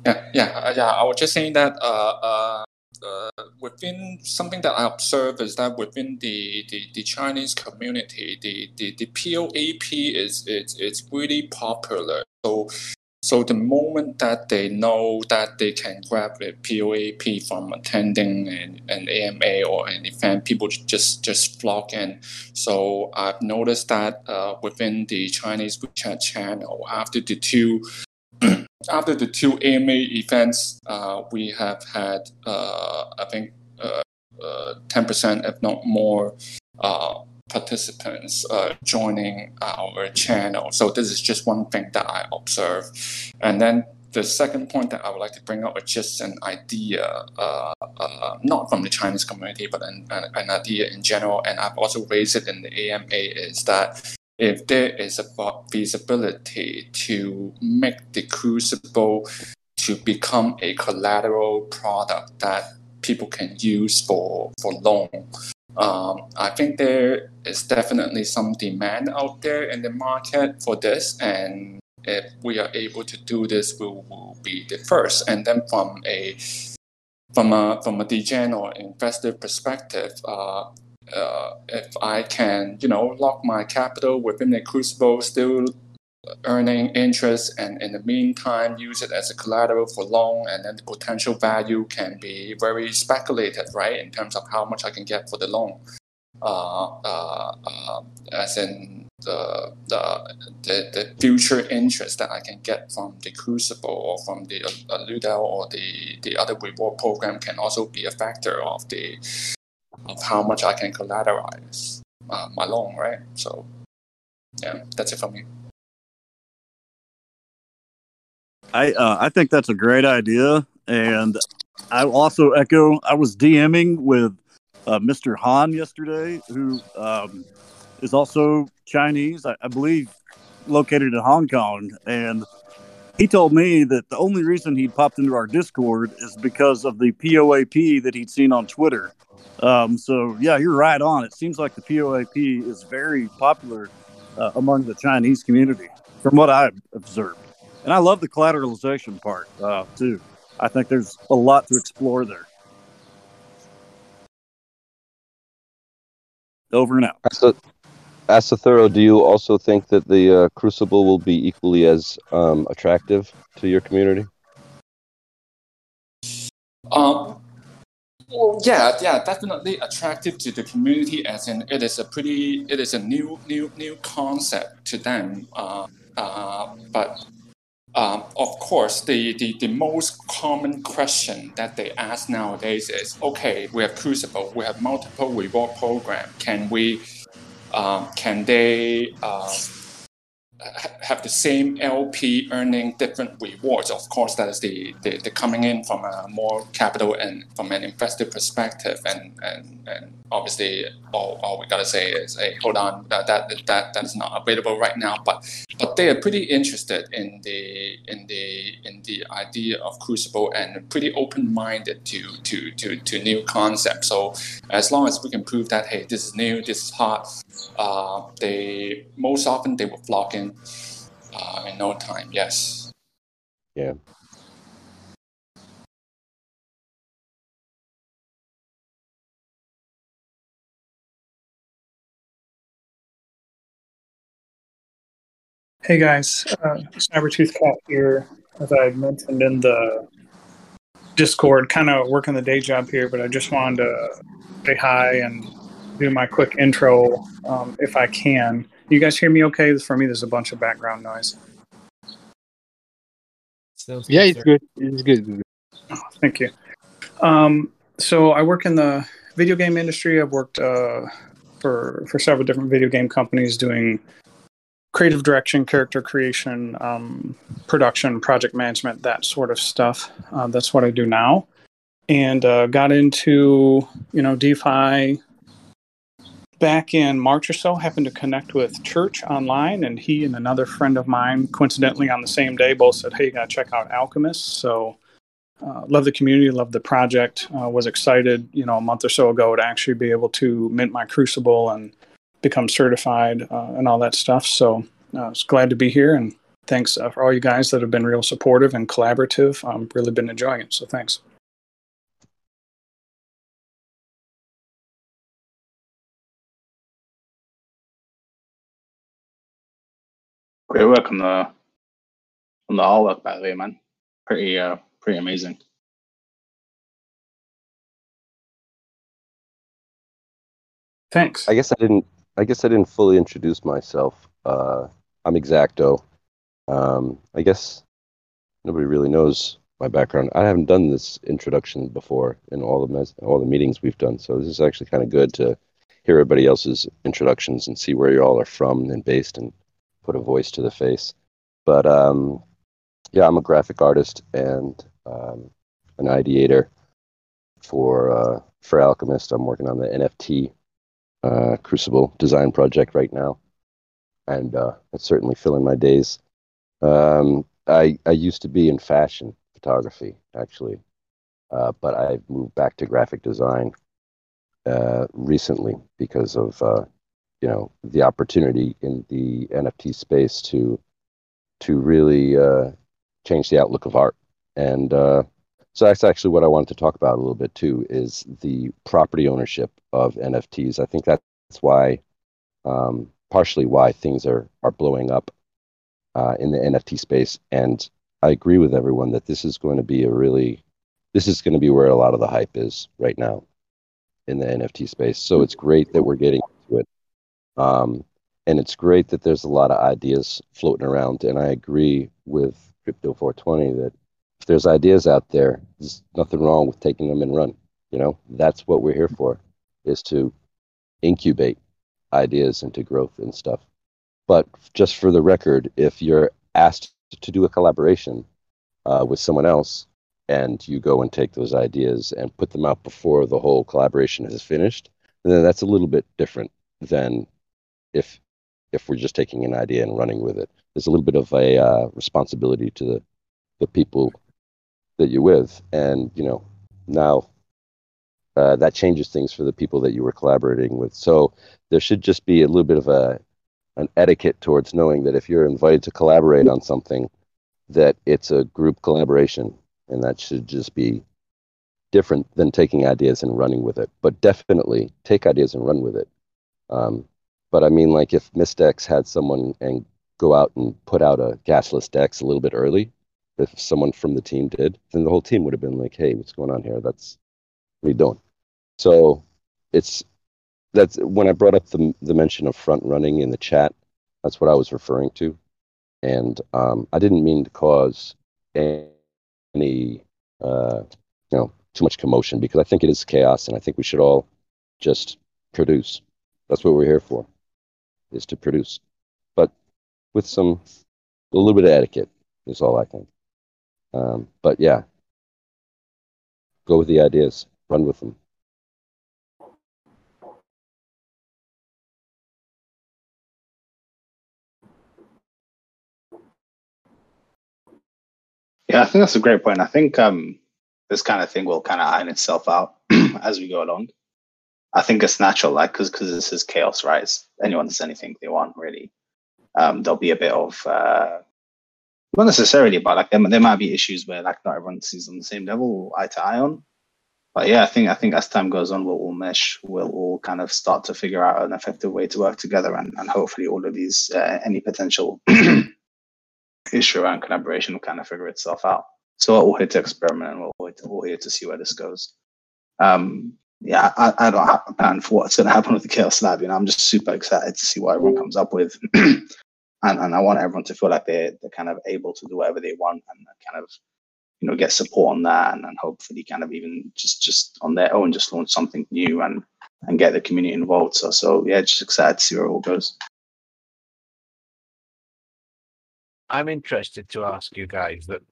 Yeah, yeah, uh, yeah. I was just saying that uh, uh, uh, within something that I observe is that within the, the, the Chinese community, the, the, the POAP is it's it's really popular. So so the moment that they know that they can grab a POAP from attending an, an AMA or an event, people just just flock in. So I've noticed that uh, within the Chinese WeChat channel, after the two after the two AMA events, uh, we have had, uh, I think, uh, uh, 10%, if not more, uh, participants uh, joining our channel. So this is just one thing that I observe. And then the second point that I would like to bring up is just an idea, uh, uh, not from the Chinese community, but an, an, an idea in general. And I've also raised it in the AMA is that if there is a feasibility to make the crucible to become a collateral product that people can use for for loan. Um, I think there is definitely some demand out there in the market for this, and if we are able to do this, we will be the first. And then from a from a from a degen or investor perspective, uh, uh, if I can, you know, lock my capital within the crucible, still earning interest, and in the meantime use it as a collateral for loan, and then the potential value can be very speculative, right, in terms of how much I can get for the loan. Uh, uh, uh, as in the, the the the future interest that I can get from the Crucible or from the uh, or the the other reward program can also be a factor of the of how much I can collateralize uh, my loan, right? So, yeah, that's it for me. I uh, I think that's a great idea, and I also echo. I was DMing with uh, Mr. Han yesterday, who um, is also Chinese, I, I believe, located in Hong Kong, and he told me that the only reason he popped into our Discord is because of the POAP that he'd seen on Twitter. Um, so yeah, you're right on. It seems like the POAP is very popular uh, among the Chinese community, from what I've observed. And I love the collateralization part uh, too. I think there's a lot to explore there. Over and out. So, Asathuro, do you also think that the uh, Crucible will be equally as um, attractive to your community? Um, well, yeah, yeah, definitely attractive to the community, as in it is a pretty, it is a new, new, new concept to them. Uh, uh, but um, of course, the, the, the most common question that they ask nowadays is, okay, we have Crucible, we have multiple reward program. Can we, um, can they uh, have the same LP earning different rewards? Of course, that is the, the, the coming in from a more capital and from an investor perspective. And, and, and obviously, all, all we gotta say is, hey, hold on, that, that, that, that is not available right now. But but they are pretty interested in the in the in the idea of Crucible and pretty open minded to, to to to new concepts. So as long as we can prove that hey, this is new, this is hot, uh, they most often they will flock in uh, in no time. Yes. Yeah. Hey guys, uh, Cybertooth Cat here. As I mentioned in the Discord, kind of working the day job here, but I just wanted to say hi and do my quick intro um, if I can. You guys hear me okay? For me, there's a bunch of background noise. Sounds Yeah, good, it's sir. good. It's good. Oh, thank you. Um, so I work in the video game industry. I've worked uh, for for several different video game companies doing creative direction, character creation, um, production, project management, that sort of stuff. Uh, that's what I do now, and uh, got into you know DeFi back in March or so. Happened to connect with Church online, and he and another friend of mine, coincidentally on the same day, both said, "Hey, you gotta check out Alchemist." So uh, love the community, love the project. Uh, was excited, you know, a month or so ago to actually be able to mint my Crucible and become certified uh, and all that stuff. So uh, I was glad to be here, and thanks uh, for all you guys that have been real supportive and collaborative. I've really been enjoying it. So thanks. Great work on the on the artwork by the way, man. Pretty uh pretty amazing. Thanks. I guess I didn't. I guess I didn't fully introduce myself. Uh, I'm Exacto. Um, I guess nobody really knows my background. I haven't done this introduction before in all the mes- all the meetings we've done, so this is actually kind of good to hear everybody else's introductions and see where you all are from and based, and put a voice to the face. But um, yeah, I'm a graphic artist and um, an ideator for uh, for Alchemist. I'm working on the NFT uh, Crucible design project right now, and uh, it's certainly filling my days. Um, I I used to be in fashion photography actually, uh, but I've moved back to graphic design uh, recently because of uh, you know the opportunity in the NFT space to to really uh, change the outlook of art and uh, so that's actually what I wanted to talk about a little bit too is the property ownership of NFTs. I think that's why, um, partially why things are are blowing up uh, in the NFT space. And I agree with everyone that this is going to be a really, this is going to be where a lot of the hype is right now in the NFT space. So it's great that we're getting. Um, and it's great that there's a lot of ideas floating around. And I agree with Crypto 420 that if there's ideas out there, there's nothing wrong with taking them and run. You know, that's what we're here for, is to incubate ideas into growth and stuff. But just for the record, if you're asked to do a collaboration uh, with someone else and you go and take those ideas and put them out before the whole collaboration is finished, then that's a little bit different than if if we're just taking an idea and running with it. There's a little bit of a uh, responsibility to the the people that you're with, and you know now uh, that changes things for the people that you were collaborating with. So there should just be a little bit of a an etiquette towards knowing that if you're invited to collaborate on something, that it's a group collaboration, and that should just be different than taking ideas and running with it. But definitely take ideas and run with it. Um, but I mean, like if mistX had someone and go out and put out a gasless Dex a little bit early, if someone from the team did, then the whole team would have been like, "Hey, what's going on here? That's what are you doing?" So it's that's when I brought up the the mention of front running in the chat. That's what I was referring to, and um, I didn't mean to cause any, uh, you know, too much commotion because I think it is chaos, and I think we should all just produce. That's what we're here for, is to produce, but with some a little bit of etiquette is all I think. Um, but yeah, go with the ideas, run with them. Yeah, I think that's a great point. I think um, this kind of thing will kind of iron itself out [CLEARS THROAT] as we go along. I think it's natural, like because because this is chaos, right? It's, anyone does anything they want, really. Um, there'll be a bit of uh, not necessarily, but like there, there might be issues where like not everyone sees on the same level, eye to eye on. But yeah, I think I think as time goes on, we'll all mesh. We'll all kind of start to figure out an effective way to work together, and, and hopefully all of these uh, any potential [CLEARS THROAT] issue around collaboration will kind of figure itself out. So we're all here to experiment, and we're all here to see where this goes. Um, yeah, I, I don't have a plan for what's going to happen with the Chaos Lab. You know, I'm just super excited to see what everyone comes up with, [CLEARS THROAT] and and I want everyone to feel like they're they're kind of able to do whatever they want and kind of you know get support on that, and, and hopefully kind of even just just on their own just launch something new and and get the community involved. So so yeah, just excited to see where it all goes. I'm interested to ask you guys that.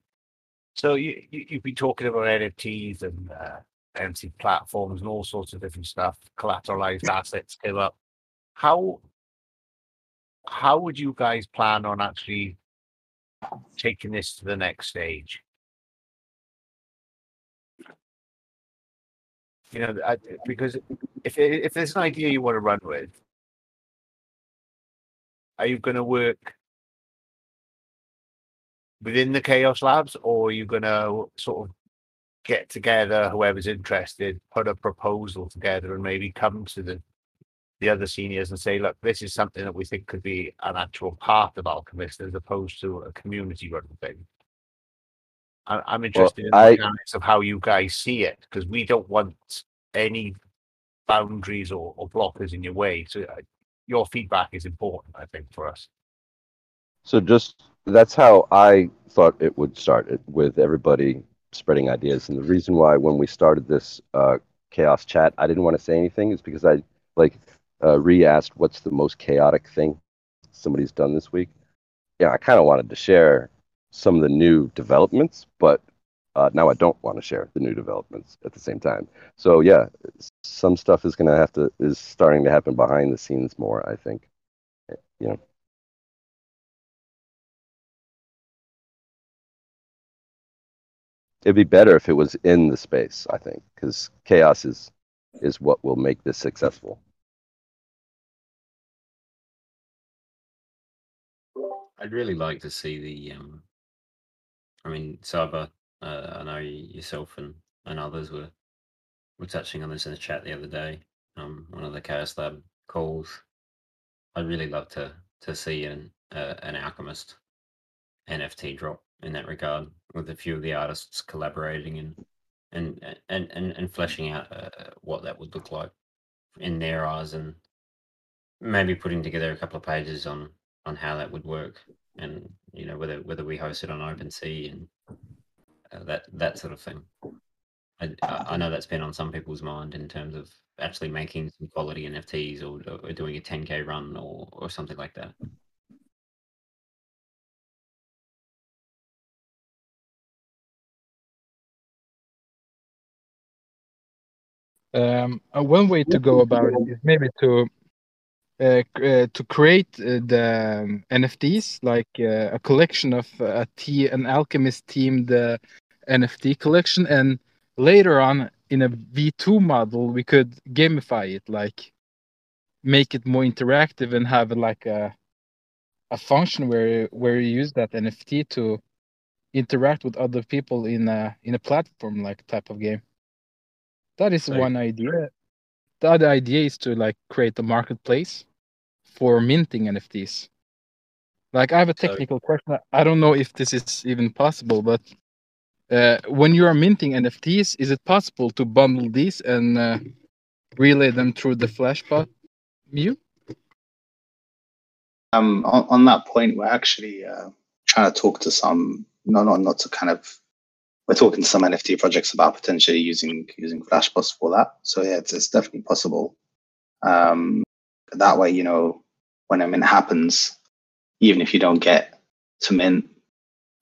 So you, you you've been talking about NFTs and uh, NFT platforms and all sorts of different stuff. Collateralized assets came up. How how would you guys plan on actually taking this to the next stage? You know, I, because if if there's an idea you want to run with, are you going to work within the Chaos Labs, or are you going to sort of get together, whoever's interested, put a proposal together, and maybe come to the the other seniors and say, look, this is something that we think could be an actual part of Alchemist as opposed to a community run thing. I, I'm interested I- in the mechanics of how you guys see it because we don't want any boundaries or, or blockers in your way. So uh, your feedback is important, I think, for us. So just that's how I thought it would start it with everybody spreading ideas. And the reason why when we started this uh, chaos chat, I didn't want to say anything is because I like uh, re-asked what's the most chaotic thing somebody's done this week. Yeah, I kind of wanted to share some of the new developments, but uh, now I don't want to share the new developments at the same time. So yeah, some stuff is gonna have to is starting to happen behind the scenes more. I think, you know. It'd be better if it was in the space, I think, because chaos is is what will make this successful. I'd really like to see the. Um, I mean, Saba. Uh, I know yourself and, and others were were touching on this in the chat the other day. Um, one of the Chaos Lab calls. I'd really love to to see an uh, an alchemist NFT drop in that regard, with a few of the artists collaborating and and and and, and fleshing out uh, what that would look like in their eyes, and maybe putting together a couple of pages on on how that would work, and you know whether whether we host it on OpenSea and uh, that that sort of thing. I, I know that's been on some people's mind in terms of actually making some quality NFTs or, or doing a 10k run or or something like that. Um, uh, one way to go about it is maybe to uh, uh, to create uh, the um, NFTs, like uh, a collection of uh, a t an alchemist team, the NFT collection, and later on in a V2 model, we could gamify it, like make it more interactive and have like a a function where where you use that NFT to interact with other people in a in a platform like type of game. That is So- one idea. The other idea is to like create a marketplace for minting NFTs. Like I have a So- technical question. I don't know if this is even possible, but uh, when you are minting NFTs, is it possible to bundle these and uh, relay them through the Flashbot view? Um, on, on that point, we're actually uh, trying to talk to some no no not to kind of we're talking to some NFT projects about potentially using using Flashbots for that. So yeah, it's, it's definitely possible. Um, that way, you know, when a mint happens, even if you don't get to mint,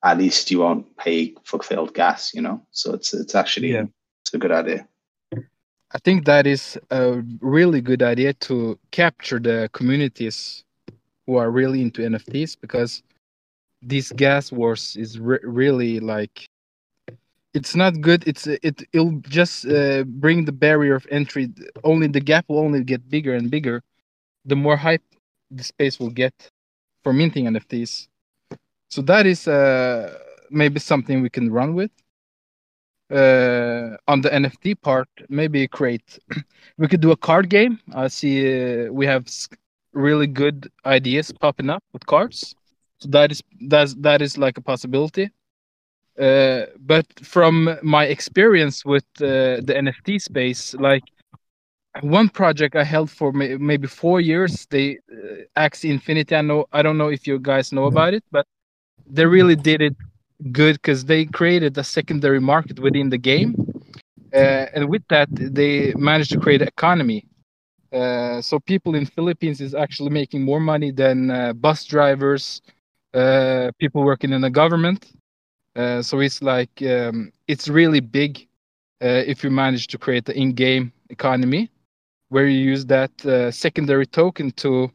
at least you won't pay for failed gas. You know, so it's it's actually Yeah. it's a good idea. I think that is a really good idea to capture the communities who are really into NFTs because this gas wars is re- really like it's not good. It's it it'll just uh, bring the barrier of entry. Only the gap will only get bigger and bigger. The more hype the space will get for minting NFTs. So that is uh, maybe something we can run with uh, on the NFT part, maybe create. [CLEARS THROAT] we could do a card game. I see uh, we have really good ideas popping up with cards. So that is that's that is like a possibility. Uh, but from my experience with uh, the NFT space, like one project I held for may- maybe four years, they uh, Axie Infinity. I know I don't know if you guys know about it, but they really did it good because they created a secondary market within the game. Uh, and with that they managed to create an economy. Uh, so people in philippines is actually making more money than uh, bus drivers uh, people working in the government uh, so it's like um, it's really big uh, if you manage to create the in-game economy where you use that uh, secondary token to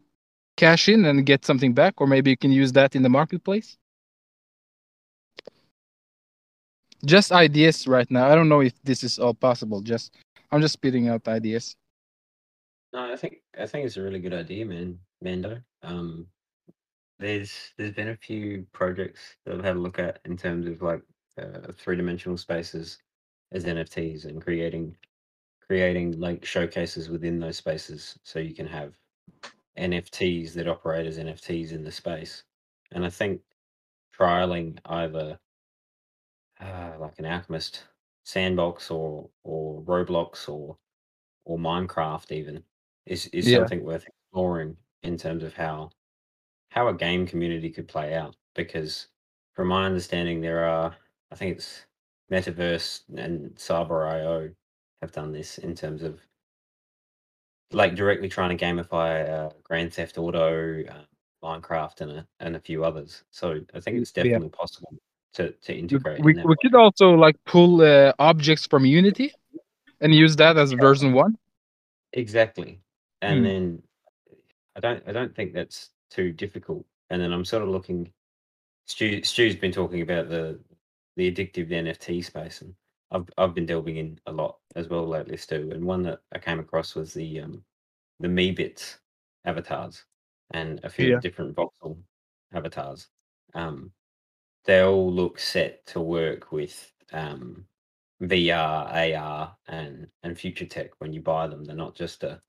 cash in and get something back or maybe you can use that in the marketplace just ideas right now. I don't know if this is all possible. Just I'm just spitting out ideas. No, I think I think it's a really good idea, man, Mando. Um, there's there's been a few projects that I've had a look at in terms of like uh, three dimensional spaces as NFTs and creating creating like showcases within those spaces so you can have NFTs that operate as NFTs in the space. And I think trialing either uh, like an Alchemist sandbox or or Roblox or or Minecraft even is is Yeah. something worth exploring in terms of how how a game community could play out. Because from my understanding, there are I think it's Metaverse and Cyber.io have done this in terms of like directly trying to gamify uh, Grand Theft Auto, uh, Minecraft, and a, and a few others. So I think it's Yeah. definitely possible to to integrate. We in we could also like pull uh, objects from Unity and use that as version one. Exactly. And Mm. then I don't I don't think that's too difficult. And then I'm sort of looking Stu Stu's been talking about the the addictive NFT space and I've I've been delving in a lot as well lately, Stu. And one that I came across was the um the Meebits avatars and a few Yeah. different voxel avatars. Um they all look set to work with um VR, AR, and and future tech when you buy them. They're not just a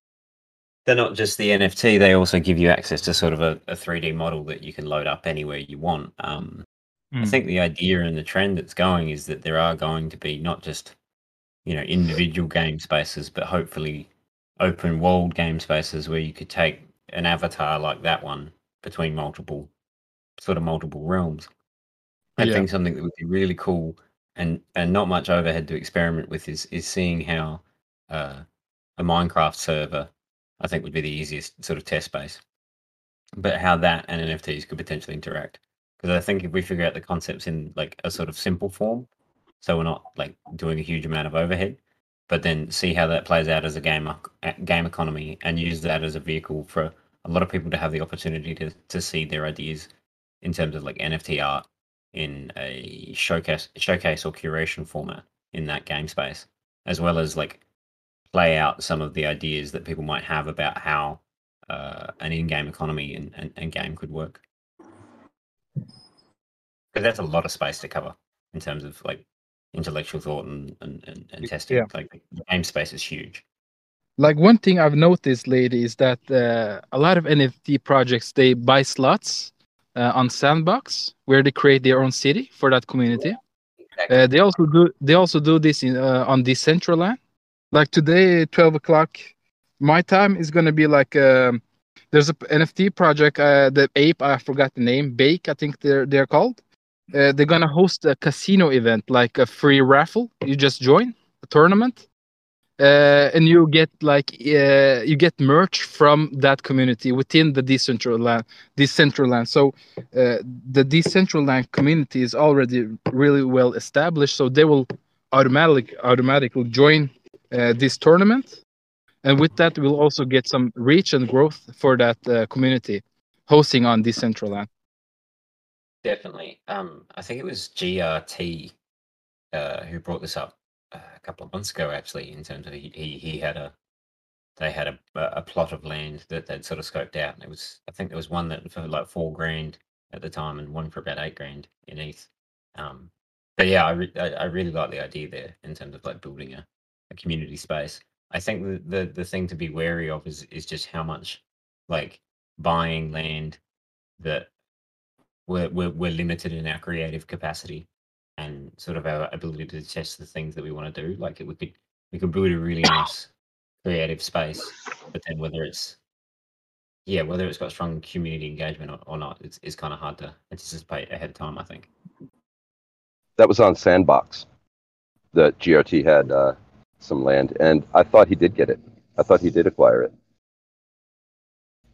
they're not just the NFT. They also give you access to sort of a, a 3D model that you can load up anywhere you want. Um, I Mm. think the idea and the trend that's going is that there are going to be not just you know individual game spaces, but hopefully open world game spaces where you could take an avatar like that one between multiple sort of multiple realms. I Yeah. think something that would be really cool and and not much overhead to experiment with is is seeing how uh, a Minecraft server I think would be the easiest sort of test space, but how that and NFTs could potentially interact. Because I think if we figure out the concepts in like a sort of simple form, so we're not like doing a huge amount of overhead, but then see how that plays out as a game game economy and use that as a vehicle for a lot of people to have the opportunity to to see their ideas in terms of like NFT art in a showcase showcase or curation format in that game space, as well as like play out some of the ideas that people might have about how uh, an in-game economy and, and, and game could work. Because that's a lot of space to cover in terms of like intellectual thought and, and, and, and testing. yeah. Like the game space is huge. Like one thing I've noticed lately is that uh, a lot of NFT projects they buy slots uh, on Sandbox where they create their own city for that community. Uh, they also do they also do this in uh, on Decentraland. Like today, twelve o'clock, my time is gonna be like um, there's a NFT project, uh, the ape. I forgot the name. Bake, I think they're they're called. Uh, they're gonna host a casino event, like a free raffle. You just join a tournament, uh, and you get like uh, you get merch from that community within the Decentraland. Decentraland. So uh, the Decentraland community is already really well established. So they will automatically automatically join uh, this tournament, and with that, we'll also get some reach and growth for that uh, community hosting on Decentraland. Definitely. Um, I think it was GRT uh, who brought this up uh, a couple of months ago, actually, in terms of he he, he had a they had a, a plot of land that they'd sort of scoped out, and it was I think there was one that for like four grand at the time, and one for about eight grand in ETH. Um, but yeah, I, re- I I really like the idea there in terms of like building a, a community space. I think the, the the thing to be wary of is is just how much like buying land that we're, we're, we're limited in our creative capacity and sort of our ability to test the things that we want to do. Like we could we could build a really nice creative space, but then whether it's yeah, whether it's got strong community engagement or, or not, it's, it's kind of hard to anticipate ahead of time. I think. That was on Sandbox. That GRT had uh, some land, and I thought he did get it. I thought he did acquire it.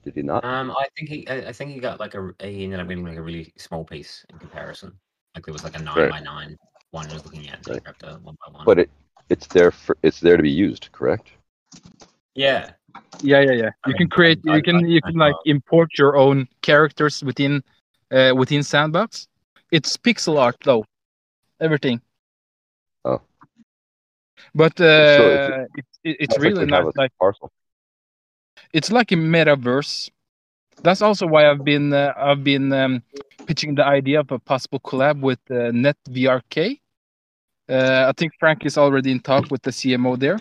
Did he not? Um, I think he I I think he got like a he ended up getting like a really small piece in comparison. Like there was like a nine Right. by nine one I was looking at. They grabbed a one by one. But it it's there for it's there to be used, correct? yeah, Yeah, yeah, yeah. You can create. You can you can like import your own characters within uh, within Sandbox. It's pixel art though, everything. But uh, it, it's Sounds like really they have nice. a Like parcel. it's like a metaverse. That's also why I've been uh, I've been um, pitching the idea of a possible collab with uh, NetVRK. Uh, I think Frank is already in talk with the CMO there.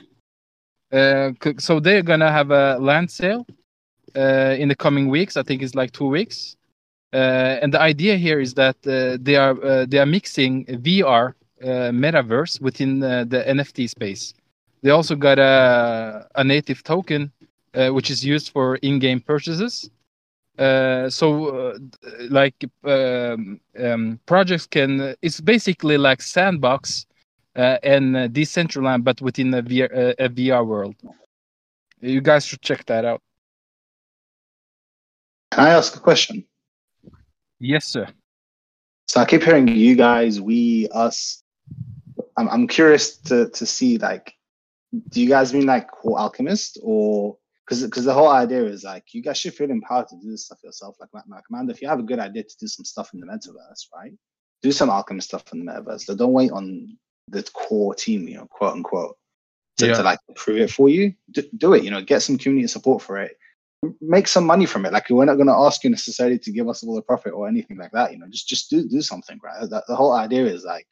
Uh, so they're gonna have a land sale uh, in the coming weeks. I think it's like two weeks. Uh, and the idea here is that uh, they are uh, they are mixing VR uh, metaverse within uh, the NFT space. They also got a a native token uh, which is used for in-game purchases. Uh, so, uh, like um, um, projects can it's basically like sandbox uh, and uh, Decentraland, but within a VR, uh, a VR world. You guys should check that out. Can I ask a question? Yes, sir. So I keep hearing you guys, we, us. I'm I'm curious to to see like, do you guys mean like core alchemist or because because the whole idea is like you guys should feel empowered to do this stuff yourself. Like my, my commander, if you have a good idea to do some stuff in the metaverse, right? Do some alchemist stuff in the metaverse. So don't wait on the core team, you know, quote unquote, to, Yeah. to like prove it for you. Do, do it, you know, get some community support for it make some money from it. Like we're not going to ask you necessarily to give us all the profit or anything like that. You know, just just do do something, right? That, the whole idea is like,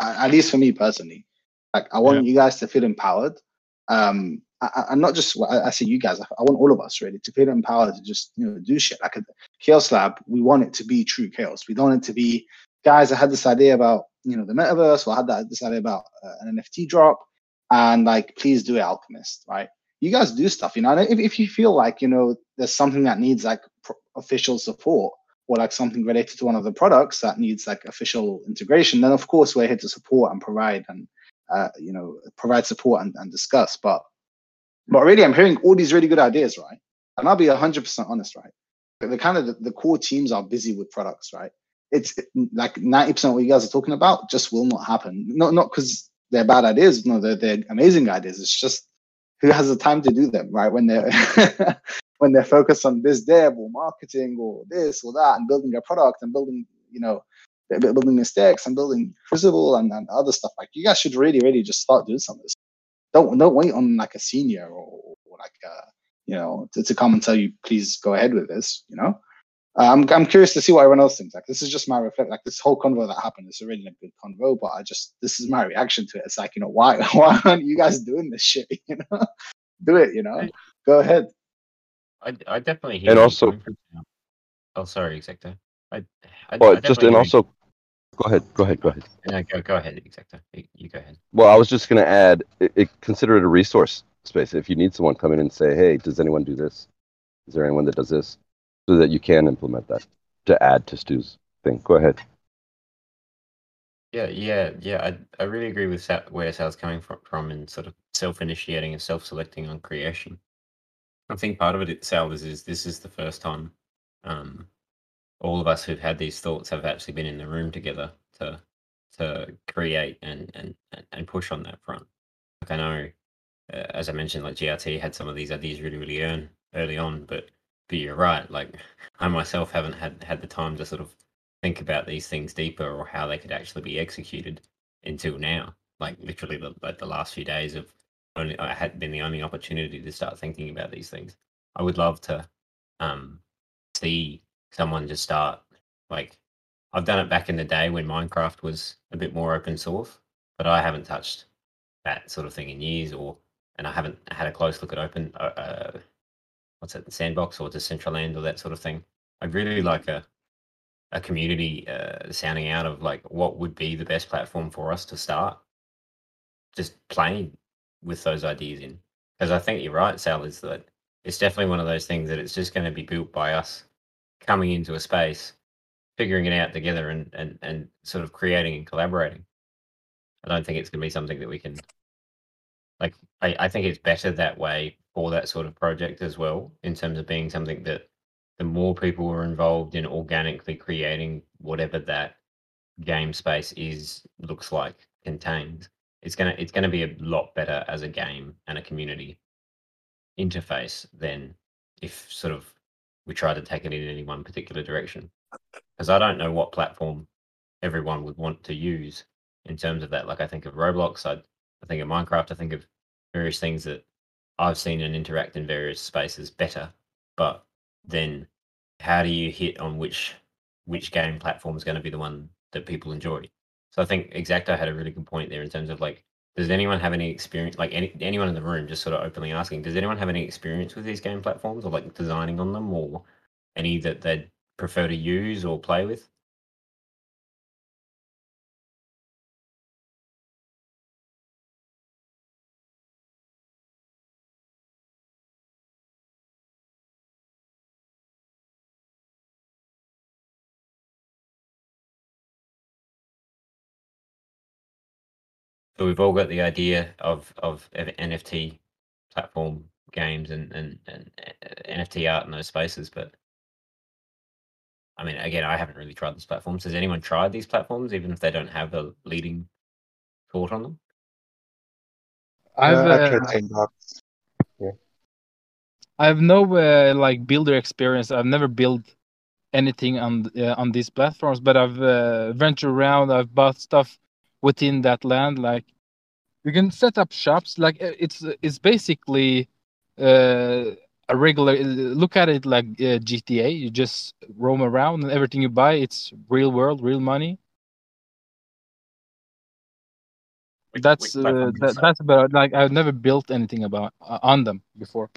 at least for me personally, like I want you guys to feel empowered. Um, I, I'm not just I, I say you guys. I, I want all of us really to feel empowered to just you know do shit. Like a Chaos Lab, we want it to be true chaos. We don't want it to be guys. I had this idea about you know the metaverse, or I had that this idea about uh, an NFT drop, and like please do it, Alchemist, right? you guys do stuff, you know. And if, if you feel like you know there's something that needs like pro- official support or like something related to one of the products that needs like official integration, then of course we're here to support and provide and uh, you know provide support and, and discuss. But but really, I'm hearing all these really good ideas, right? And I'll be 100% honest, right? The, kind of the, the core teams are busy with products, right? It's like 90% of what you guys are talking about just will not happen. Not not because they're bad ideas, no, they're, they're amazing ideas. It's just who has the time to do them, right? When they're [LAUGHS] when they're focused on biz dev or marketing or this or that and building their product and building, you know, bu- bu- building mistX and building Crucible and, and other stuff. Like you guys should really, really just start doing some of this. Don't don't wait on like a senior or, or like uh you know to, to come and tell you please go ahead with this. You know, uh, I'm I'm curious to see what everyone else thinks. Like this is just my reflect. Like this whole convo that happened is a really good convo, but I just this is my reaction to it. It's like you know why [LAUGHS] why aren't you guys doing this shit? [LAUGHS] You know, do it. You know, go ahead. I, I definitely hear And also- from. Oh, sorry, Exacto. I, I, Well, I just and also, go ahead, go ahead, go ahead. No, go, go ahead, Exacto. You, you go ahead. Well, I was just going to add, it, it, consider it a resource space. If you need someone, come in and say, "Hey, does anyone do this?" Is there anyone that does this so that you can implement that to add to Stu's thing? Go ahead. Yeah, yeah, yeah. I I really agree with Sa- where Sal's coming from, from and sort of self-initiating and self-selecting on creation. I think part of it, Sal, is, is this is the first time um, all of us who've had these thoughts have actually been in the room together to to create and and and- push on that front. Like I know, uh, as I mentioned, like GRT had some of these ideas really really early on, but but you're right. Like I myself haven't had had the time to sort of think about these things deeper or how they could actually be executed until now. Like literally, the, like the last few days of only I had been the only opportunity to start thinking about these things. I would love to um, see someone just start like I've done it back in the day when Minecraft was a bit more open source, but I haven't touched that sort of thing in years, or and I haven't had a close look at open uh, uh, what's it, Sandbox or Decentraland or that sort of thing. I'd really like a a community uh, sounding out of like what would be the best platform for us to start just playing with those ideas in. Because i think you're right sal is that it's definitely one of those things that it's just going to be built by us coming into a space figuring it out together and and, and sort of creating and collaborating. I don't think it's going to be something that we can like I, I think it's better that way for that sort of project as well in terms of being something that the more people are involved in organically creating whatever that game space is looks like contains it's gonna it's gonna be a lot better as a game and a community interface than if sort of we try to take it in any one particular direction. Because i don't know what platform everyone would want to use in terms of that. Like i think of roblox i, I think of minecraft i think of various things that i've seen and interact in various spaces better. But then how do you hit on which which game platform is going to be the one that people enjoy so i think exacto had a really good point there in terms of like does anyone have any experience like any anyone in the room just sort of openly asking does anyone have any experience with these game platforms or like designing on them or any that they'd prefer to use or play with So we've all got the idea of of of NFT platform games and and, and uh, NFT art in those spaces, but I mean, again, I haven't really tried these platforms. Has anyone tried these platforms, even if they don't have a leading thought on them? I've Uh, I've uh, tried Yeah. I have no uh, like builder experience. I've never built anything on uh, on these platforms, but I've uh, ventured around. I've bought stuff within that land. Like you can set up shops. Like uh, it's it's basically uh, a regular. Look at it like uh, GTA. You just roam around, and everything you buy, it's real world, real money. That's uh, that, that? that's about like I've never built anything about uh, on them before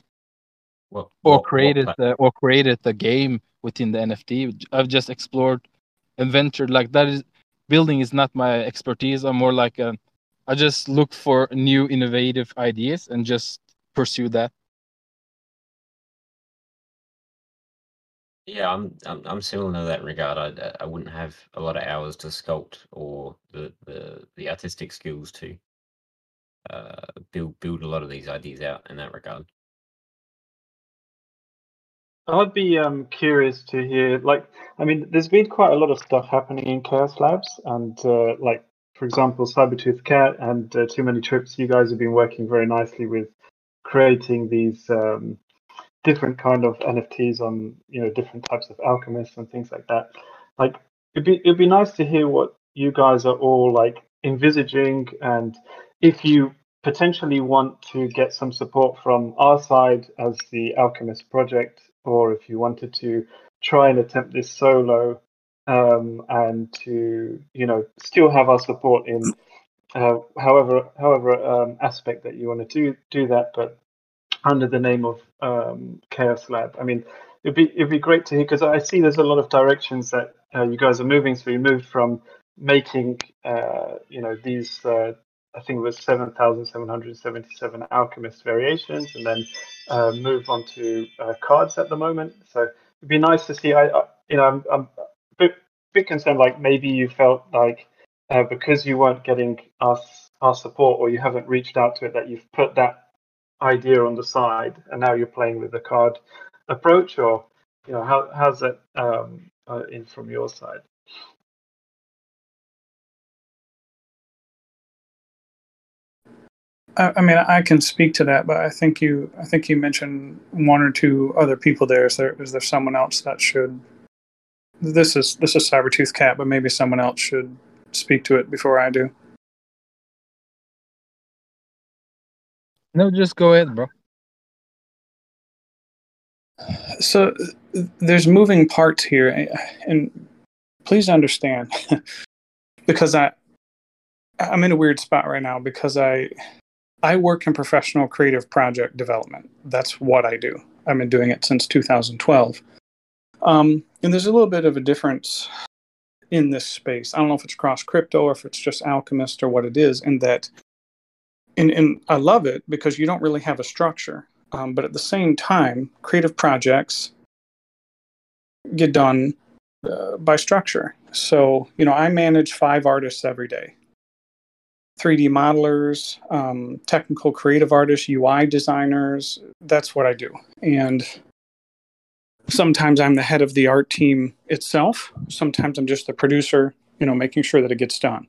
or created the, or created the game within the NFT. I've just explored and ventured like that is building is not my expertise. I'm more like a, I just look for new innovative ideas and just pursue that. Yeah, I'm I'm I'm similar in that regard. I I wouldn't have a lot of hours to sculpt or the the, the artistic skills to uh, build build a lot of these ideas out in that regard. I'd be um, curious to hear, like, I mean, there's been quite a lot of stuff happening in Chaos Labs, and uh, like, for example, Cybertooth Cat and uh, Too Many Trips. You guys have been working very nicely with creating these um, different kind of NFTs on, you know, different types of alchemists and things like that. Like, it'd be it'd be nice to hear what you guys are all like envisaging, and if you potentially want to get some support from our side as the Alchemist project, or if you wanted to try and attempt this solo um, and to you know still have our support in uh, however however um, aspect that you want to do do that, but under the name of um, Chaos Lab. I mean, it'd be it'd be great to hear because I see there's a lot of directions that uh, you guys are moving. So you moved from making uh, you know these uh, I think it was seven thousand seven hundred seventy seven alchemist variations, and then uh, move on to uh, cards at the moment. So it'd be nice to see. I, I you know, I'm, I'm a bit, bit concerned. Like maybe you felt like uh, because you weren't getting us our support, or you haven't reached out to it, that you've put that idea on the side, and now you're playing with the card approach, or you know, how how's that um, uh, in from your side? I, I mean, I can speak to that, but I think you, I think you mentioned one or two other people there. Is there, is there someone else that should? This is this is Cybertooth Cat, but maybe someone else should speak to it before I do. No, just go ahead, bro. So there's moving parts here, and please understand, [LAUGHS] because I I'm in a weird spot right now because I I work in professional creative project development. That's what I do. I've been doing it since 2012. Um, and there's a little bit of a difference in this space. I don't know if it's cross crypto or if it's just Alchemist or what it is, in that, and, and I love it because you don't really have a structure. Um, but at the same time, creative projects get done uh, by structure. So, you know, I manage five artists every day 3D modelers, um, technical creative artists, UI designers. That's what I do. And sometimes I'm the head of the art team itself. Sometimes I'm just the producer, you know, making sure that it gets done.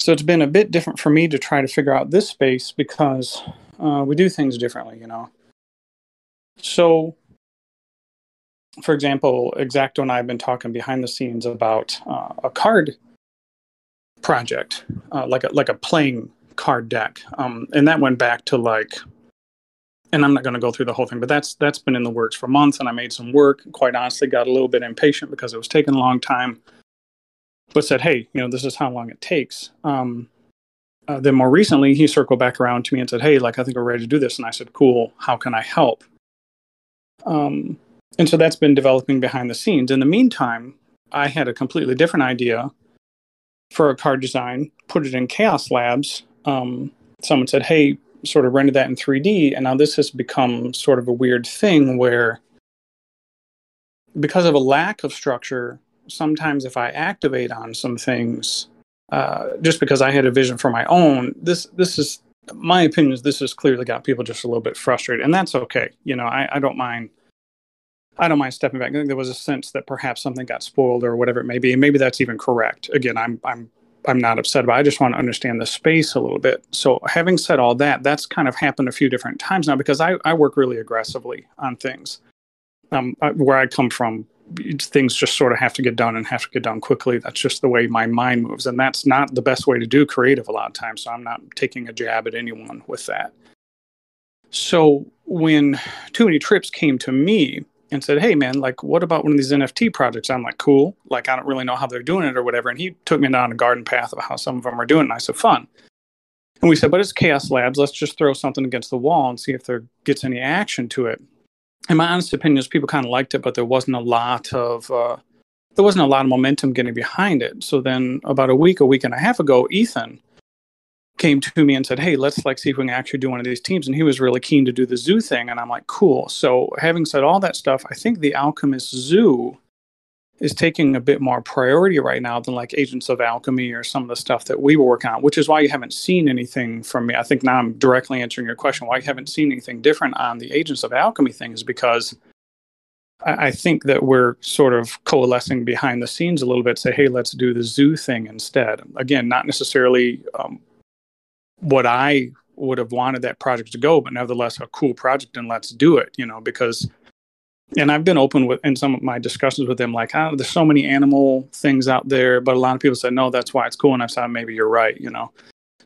So it's been a bit different for me to try to figure out this space because uh, we do things differently, you know. So, for example, Exacto and I have been talking behind the scenes about uh, a card project, uh, like a like a playing card deck, um, and that went back to like, and I'm not going to go through the whole thing, but that's that's been in the works for months, and I made some work. Quite honestly, got a little bit impatient because it was taking a long time, but said, hey, you know, this is how long it takes. Um, uh, then more recently, he circled back around to me and said, hey, like I think we're ready to do this, and I said, cool, how can I help? Um, and so that's been developing behind the scenes. In the meantime, I had a completely different idea for a card design, put it in Chaos Labs. Um, someone said, hey, sort of render that in 3D. And now this has become sort of a weird thing where, because of a lack of structure, sometimes if I activate on some things, uh, just because I had a vision for my own, this this is my opinion is this has clearly got people just a little bit frustrated, and that's okay. You know, I, I don't mind I don't mind stepping back. I think there was a sense that perhaps something got spoiled or whatever it may be, and maybe that's even correct. Again, I'm I'm I'm not upset about. It. I just want to understand the space a little bit. So, having said all that, that's kind of happened a few different times now because I I work really aggressively on things. Um, I, where I come from, things just sort of have to get done and have to get done quickly. That's just the way my mind moves, and that's not the best way to do creative a lot of times. So, I'm not taking a jab at anyone with that. So, when Too Many Trips came to me and said, Hey man, like what about one of these NFT projects? I'm like, cool. Like I don't really know how they're doing it or whatever. And he took me down a garden path of how some of them are doing it. And I said, fun. And we said, but it's Chaos Labs. Let's just throw something against the wall and see if there gets any action to it. And my honest opinion is people kind of liked it, but there wasn't a lot of uh, there wasn't a lot of momentum getting behind it. So then about a week, a week and a half ago, Ethan came to me and said, "Hey, let's like see if we can actually do one of these teams." And he was really keen to do the zoo thing, and I'm like, "Cool." So, having said all that stuff, I think the Alchemist Zoo is taking a bit more priority right now than like Agents of Alchemy or some of the stuff that we were working on, which is why you haven't seen anything from me. I think now I'm directly answering your question. Why you haven't seen anything different on the Agents of Alchemy thing is because I, think that we're sort of coalescing behind the scenes a little bit. Say, hey, let's do the zoo thing instead. Again, not necessarily um, what I would have wanted that project to go, but nevertheless a cool project and let's do it, you know, because and I've been open with in some of my discussions with them, like, oh, there's so many animal things out there, but a lot of people said, no, that's why it's cool. And I've said, maybe you're right, you know.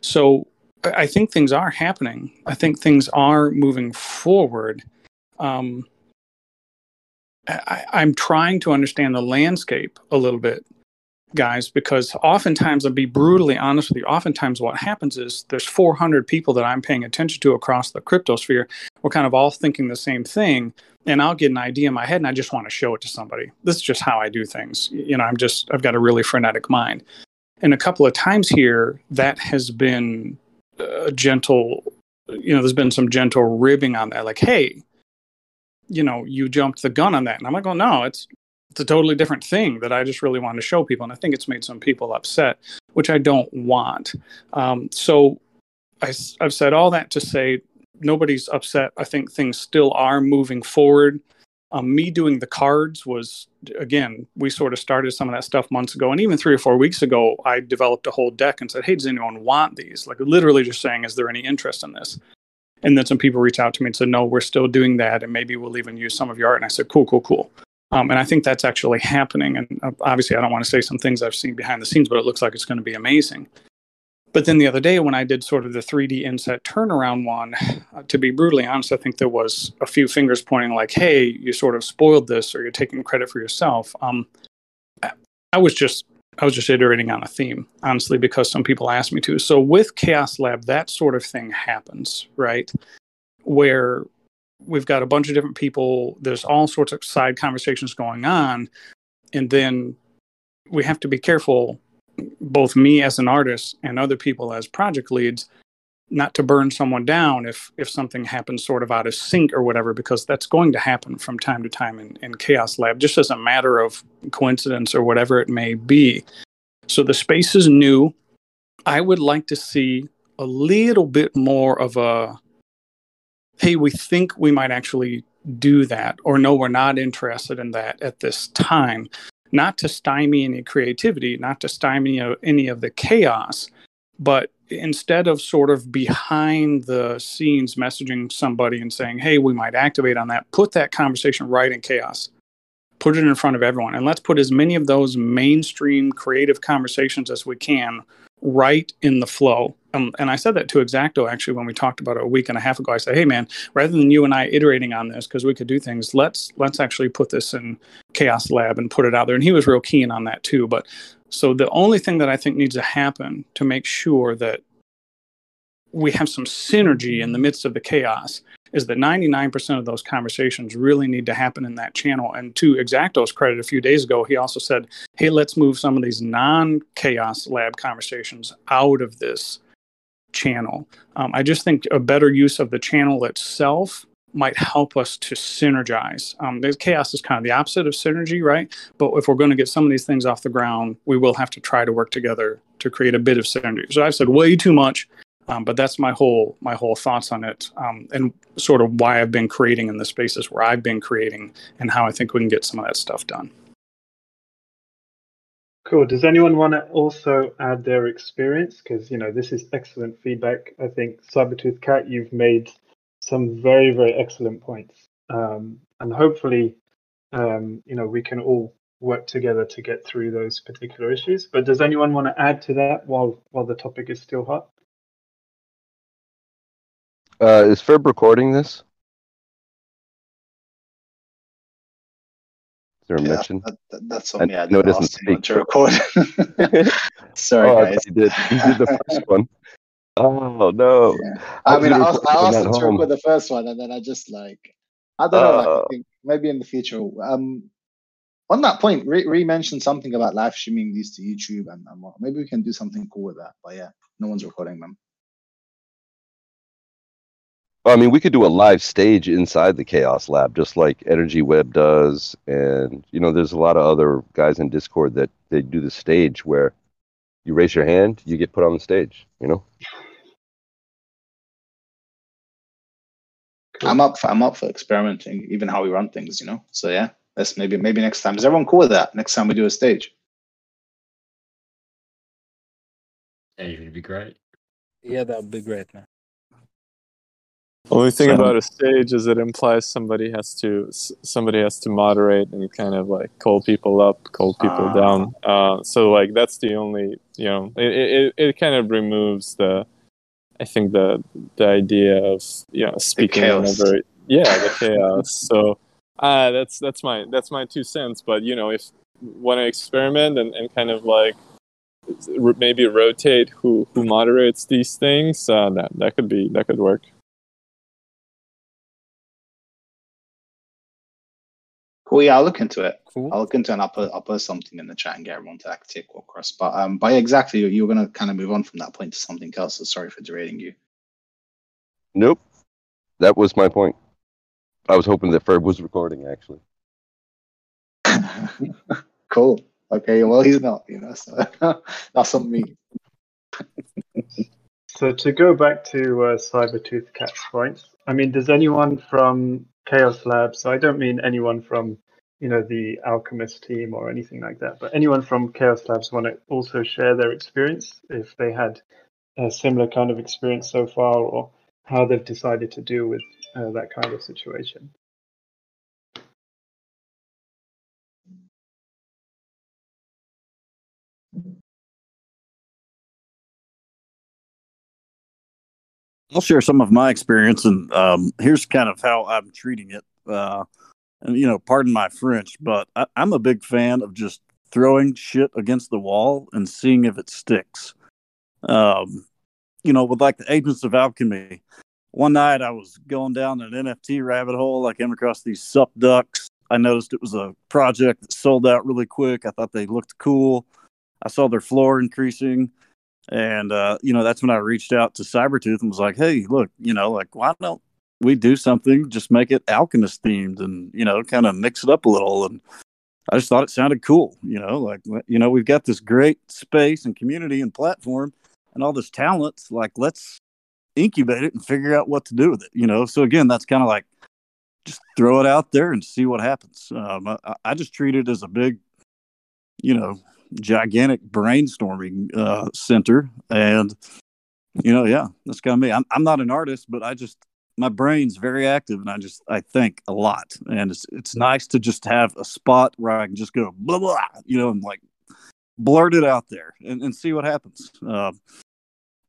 So I think things are happening. I think things are moving forward. Um, I, I'm trying to understand the landscape a little bit guys because oftentimes i'll be brutally honest with you oftentimes what happens is there's 400 people that i'm paying attention to across the cryptosphere we're kind of all thinking the same thing and i'll get an idea in my head and i just want to show it to somebody. This is just how i do things. You know i'm just i've got a really frenetic mind. And a couple of times here that has been a gentle you know, there's been some gentle ribbing on that, like, hey, you know, you jumped the gun on that. And I'm like, oh no, it's it's a totally different thing that I just really wanted to show people. And I think it's made some people upset, which I don't want. Um, so I, I've said all that to say nobody's upset. I think things still are moving forward. Um, me doing the cards was again we sort of started some of that stuff months ago and even three or four weeks ago i developed a whole deck and said hey does anyone want these like literally just saying is there any interest in this and then some people reached out to me and said no we're still doing that and maybe we'll even use some of your art and i said cool cool cool um, and i think that's actually happening and uh, obviously i don't want to say some things i've seen behind the scenes but it looks like it's going to be amazing but then the other day, when I did sort of the 3D inset turnaround one, uh, to be brutally honest, I think there was a few fingers pointing like, "Hey, you sort of spoiled this, or you're taking credit for yourself." Um, I was just I was just iterating on a theme, honestly, because some people asked me to. So with Chaos Lab, that sort of thing happens, right? Where we've got a bunch of different people. There's all sorts of side conversations going on, and then we have to be careful both me as an artist and other people as project leads not to burn someone down if if something happens sort of out of sync or whatever because that's going to happen from time to time in, in chaos lab just as a matter of coincidence or whatever it may be so the space is new i would like to see a little bit more of a hey we think we might actually do that or no we're not interested in that at this time not to stymie any creativity, not to stymie any of the chaos, but instead of sort of behind the scenes messaging somebody and saying, hey, we might activate on that, put that conversation right in chaos. Put it in front of everyone. And let's put as many of those mainstream creative conversations as we can right in the flow. Um, and I said that to Exacto actually when we talked about it a week and a half ago. I said, "Hey man, rather than you and I iterating on this because we could do things, let's let's actually put this in Chaos Lab and put it out there." And he was real keen on that too. But so the only thing that I think needs to happen to make sure that we have some synergy in the midst of the chaos is that 99% of those conversations really need to happen in that channel. And to Exacto's credit, a few days ago, he also said, hey, let's move some of these non chaos lab conversations out of this channel. Um, I just think a better use of the channel itself might help us to synergize. Um, chaos is kind of the opposite of synergy, right? But if we're going to get some of these things off the ground, we will have to try to work together to create a bit of synergy. So I've said way too much. Um, but that's my whole my whole thoughts on it, um, and sort of why I've been creating in the spaces where I've been creating, and how I think we can get some of that stuff done. Cool. Does anyone want to also add their experience? Because you know this is excellent feedback. I think Sabertooth Cat, you've made some very very excellent points, um, and hopefully, um, you know we can all work together to get through those particular issues. But does anyone want to add to that while while the topic is still hot? Uh, is Ferb recording this? Is there a Yeah, mention? that, that- that's I. I know it didn't doesn't speak. to record. [LAUGHS] [LAUGHS] Sorry, oh, guys. you did. You did the first [LAUGHS] one. Oh no! I thought mean, I asked, I asked them to record the first one, and then I just like, I don't know, like, I Oh. think maybe in the future. Um, on that point, Re, Re mentioned something about live streaming these to YouTube, and, and what- maybe we can do something cool with that. But yeah, no one's recording them. I mean, we could do a live stage inside the Chaos Lab, just like Energy Web does, and you know, there's a lot of other guys in Discord that they do the stage where you raise your hand, you get put on the stage. You know. I'm up. For, I'm up for experimenting, even how we run things. You know. So yeah, let's maybe maybe next time. Is everyone cool with that? Next time we do a stage. Stage would be great. Yeah, that would be great, man. Only thing So- about a stage is it implies somebody has to somebody has to moderate and kind of like call people up, call people Ah. down. Uh, so like that's the only you know it, it, it kind of removes the I think the the idea of you know speaking whenever yeah the [LAUGHS] chaos. so uh, that's that's my that's my two cents. But you know if want to experiment and, and kind of like maybe rotate who who moderates these things, uh, that that could be that could work. Cool. Yeah, I'll look into it. Cool. I'll look into it and I'll put I'll post something in the chat and get everyone to like take walk across. But um, but yeah, exactly. You, you were gonna kind of move on from that point to something else. So sorry for derailing you. Nope. That was my point. I was hoping that Ferb was recording actually. [LAUGHS] Cool. Okay. Well, he's not. You know, so [LAUGHS] that's on me. So to go back to uh, Cybertooth Cat's point, I mean, does anyone from Chaos Labs? So I don't mean anyone from you know the Alchemist team or anything like that, but anyone from Chaos Labs want to also share their experience if they had a similar kind of experience so far, or how they've decided to deal with uh, that kind of situation. I'll share some of my experience, and um, here's kind of how I'm treating it. Uh, and you know, pardon my French, but I, I'm a big fan of just throwing shit against the wall and seeing if it sticks. Um, you know, with like the Agents of Alchemy. One night I was going down an NFT rabbit hole. I came across these SupDucks. I noticed it was a project that sold out really quick. I thought they looked cool. I saw their floor increasing. And uh, you know, that's when I reached out to Cybertooth and was like, "Hey, look, you know, like why don't we do something? Just make it alchemist themed, and you know, kind of mix it up a little." And I just thought it sounded cool. You know, like you know, we've got this great space and community and platform, and all this talent. Like, let's incubate it and figure out what to do with it. You know, so again, that's kind of like just throw it out there and see what happens. Um, I, I just treat it as a big, you know, gigantic brainstorming uh, center. And, you know, yeah, that's kind of me. I'm, I'm not an artist, but I just, my brain's very active and I just, I think a lot. And it's, it's nice to just have a spot where I can just go blah, blah, you know, and like blurt it out there and, and see what happens. Uh,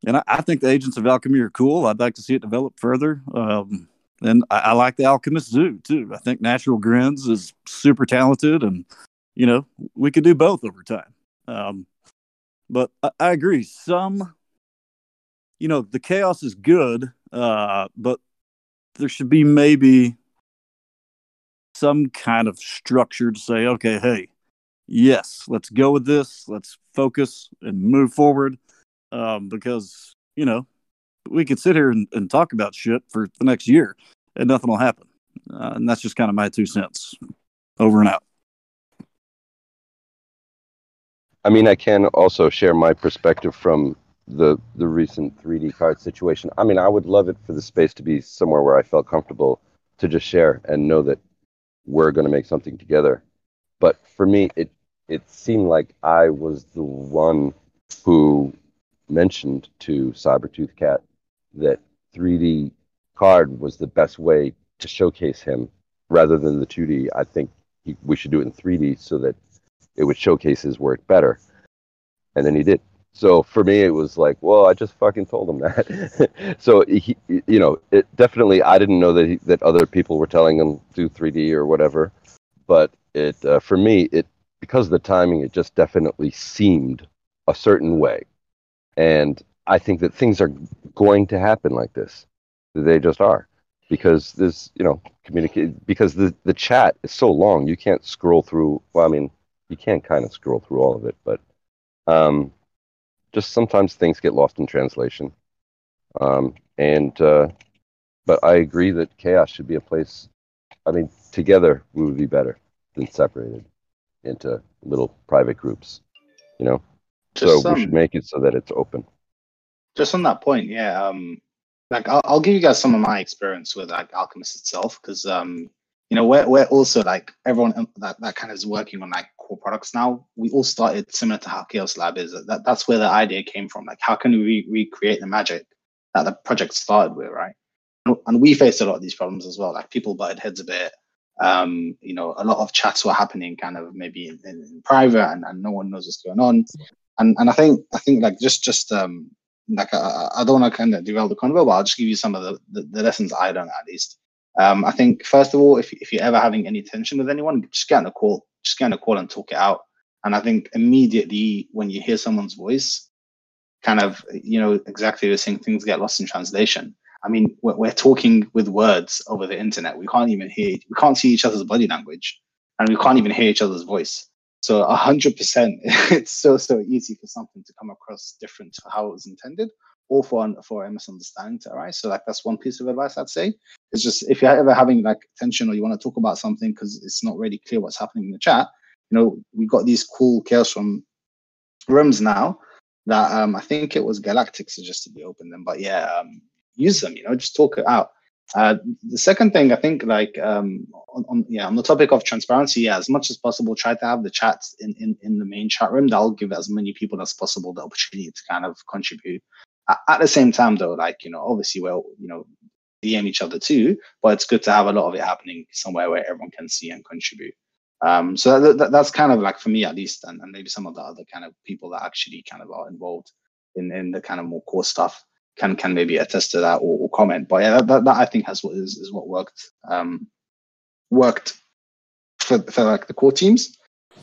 and I, I think the Agents of Alchemy are cool. I'd like to see it develop further. Um, and I, I like the Alchemist Zoo too. I think Natural Grins is super talented, and you know we could do both over time. Um, but I, I agree. Some, you know, the chaos is good, uh, but there should be maybe some kind of structure to say, okay, hey, yes, let's go with this. Let's focus and move forward. Um, because, you know, we could sit here and, and talk about shit for the next year and nothing will happen. Uh, and that's just kind of my two cents. Over and out. I mean, I can also share my perspective from the the recent 3D card situation. I mean, I would love it for the space to be somewhere where I felt comfortable to just share and know that we're going to make something together. But for me, it it seemed like I was the one who mentioned to Cybertooth Cat that 3D card was the best way to showcase him rather than the 2D. I think he, we should do it in 3D so that it would showcase his work better. And then he did. So for me, it was like, well, I just fucking told him that. [LAUGHS] so he, you know, it definitely. I didn't know that he, that other people were telling him do 3D or whatever, but it uh, for me, it because of the timing, it just definitely seemed a certain way, and I think that things are going to happen like this. They just are because this, you know communicate because the the chat is so long you can't scroll through. Well, I mean, you can kind of scroll through all of it, but um, just sometimes things get lost in translation. Um, and uh, but I agree that chaos should be a place. I mean, together we would be better than separated into little private groups. You know, Just so we should make it so that it's open. just on that point, yeah. Um, like I'll, I'll give you guys some of my experience with like Alchemist itself, because um, you know, we're we're also like everyone um, that that kind of is working on like core products now. We all started similar to how Chaos Lab is. That that's where the idea came from. Like, how can we recreate the magic that the project started with, right? And, and we faced a lot of these problems as well. Like people butted heads a bit. Um, you know, a lot of chats were happening kind of maybe in, in, in private, and, and no one knows what's going on. And and I think I think like just just um like I, I don't want to kind of derail the convo, but I'll just give you some of the, the, the lessons I learned at least. Um, I think first of all, if if you're ever having any tension with anyone, just get on a call, just get on a call and talk it out. And I think immediately when you hear someone's voice, kind of you know exactly the same things get lost in translation. I mean, we're, we're talking with words over the internet. We can't even hear, we can't see each other's body language, and we can't even hear each other's voice. So a hundred percent, [LAUGHS] it's so so easy for something to come across different to how it was intended, or for for a misunderstanding to arise. So like that's one piece of advice I'd say. It's just if you're ever having like tension or you want to talk about something because it's not really clear what's happening in the chat, you know, we got these cool chaos from rooms now that um I think it was Galactic suggested we open them, but yeah, um, use them. You know, just talk it out. Uh, the second thing I think, like, um, on, on, yeah, on the topic of transparency, yeah, as much as possible, try to have the chats in, in, in the main chat room. That'll give as many people as possible the opportunity to kind of contribute. At, the same time, though, like, you know, obviously, well, you know, DM each other too, but it's good to have a lot of it happening somewhere where everyone can see and contribute. Um, so that, that, that's kind of like for me at least, and, and maybe some of the other kind of people that actually kind of are involved in, in the kind of more core stuff can can maybe attest to that or, or comment. But yeah, that, that, I think has what is, is what worked um, worked for, for like the core teams.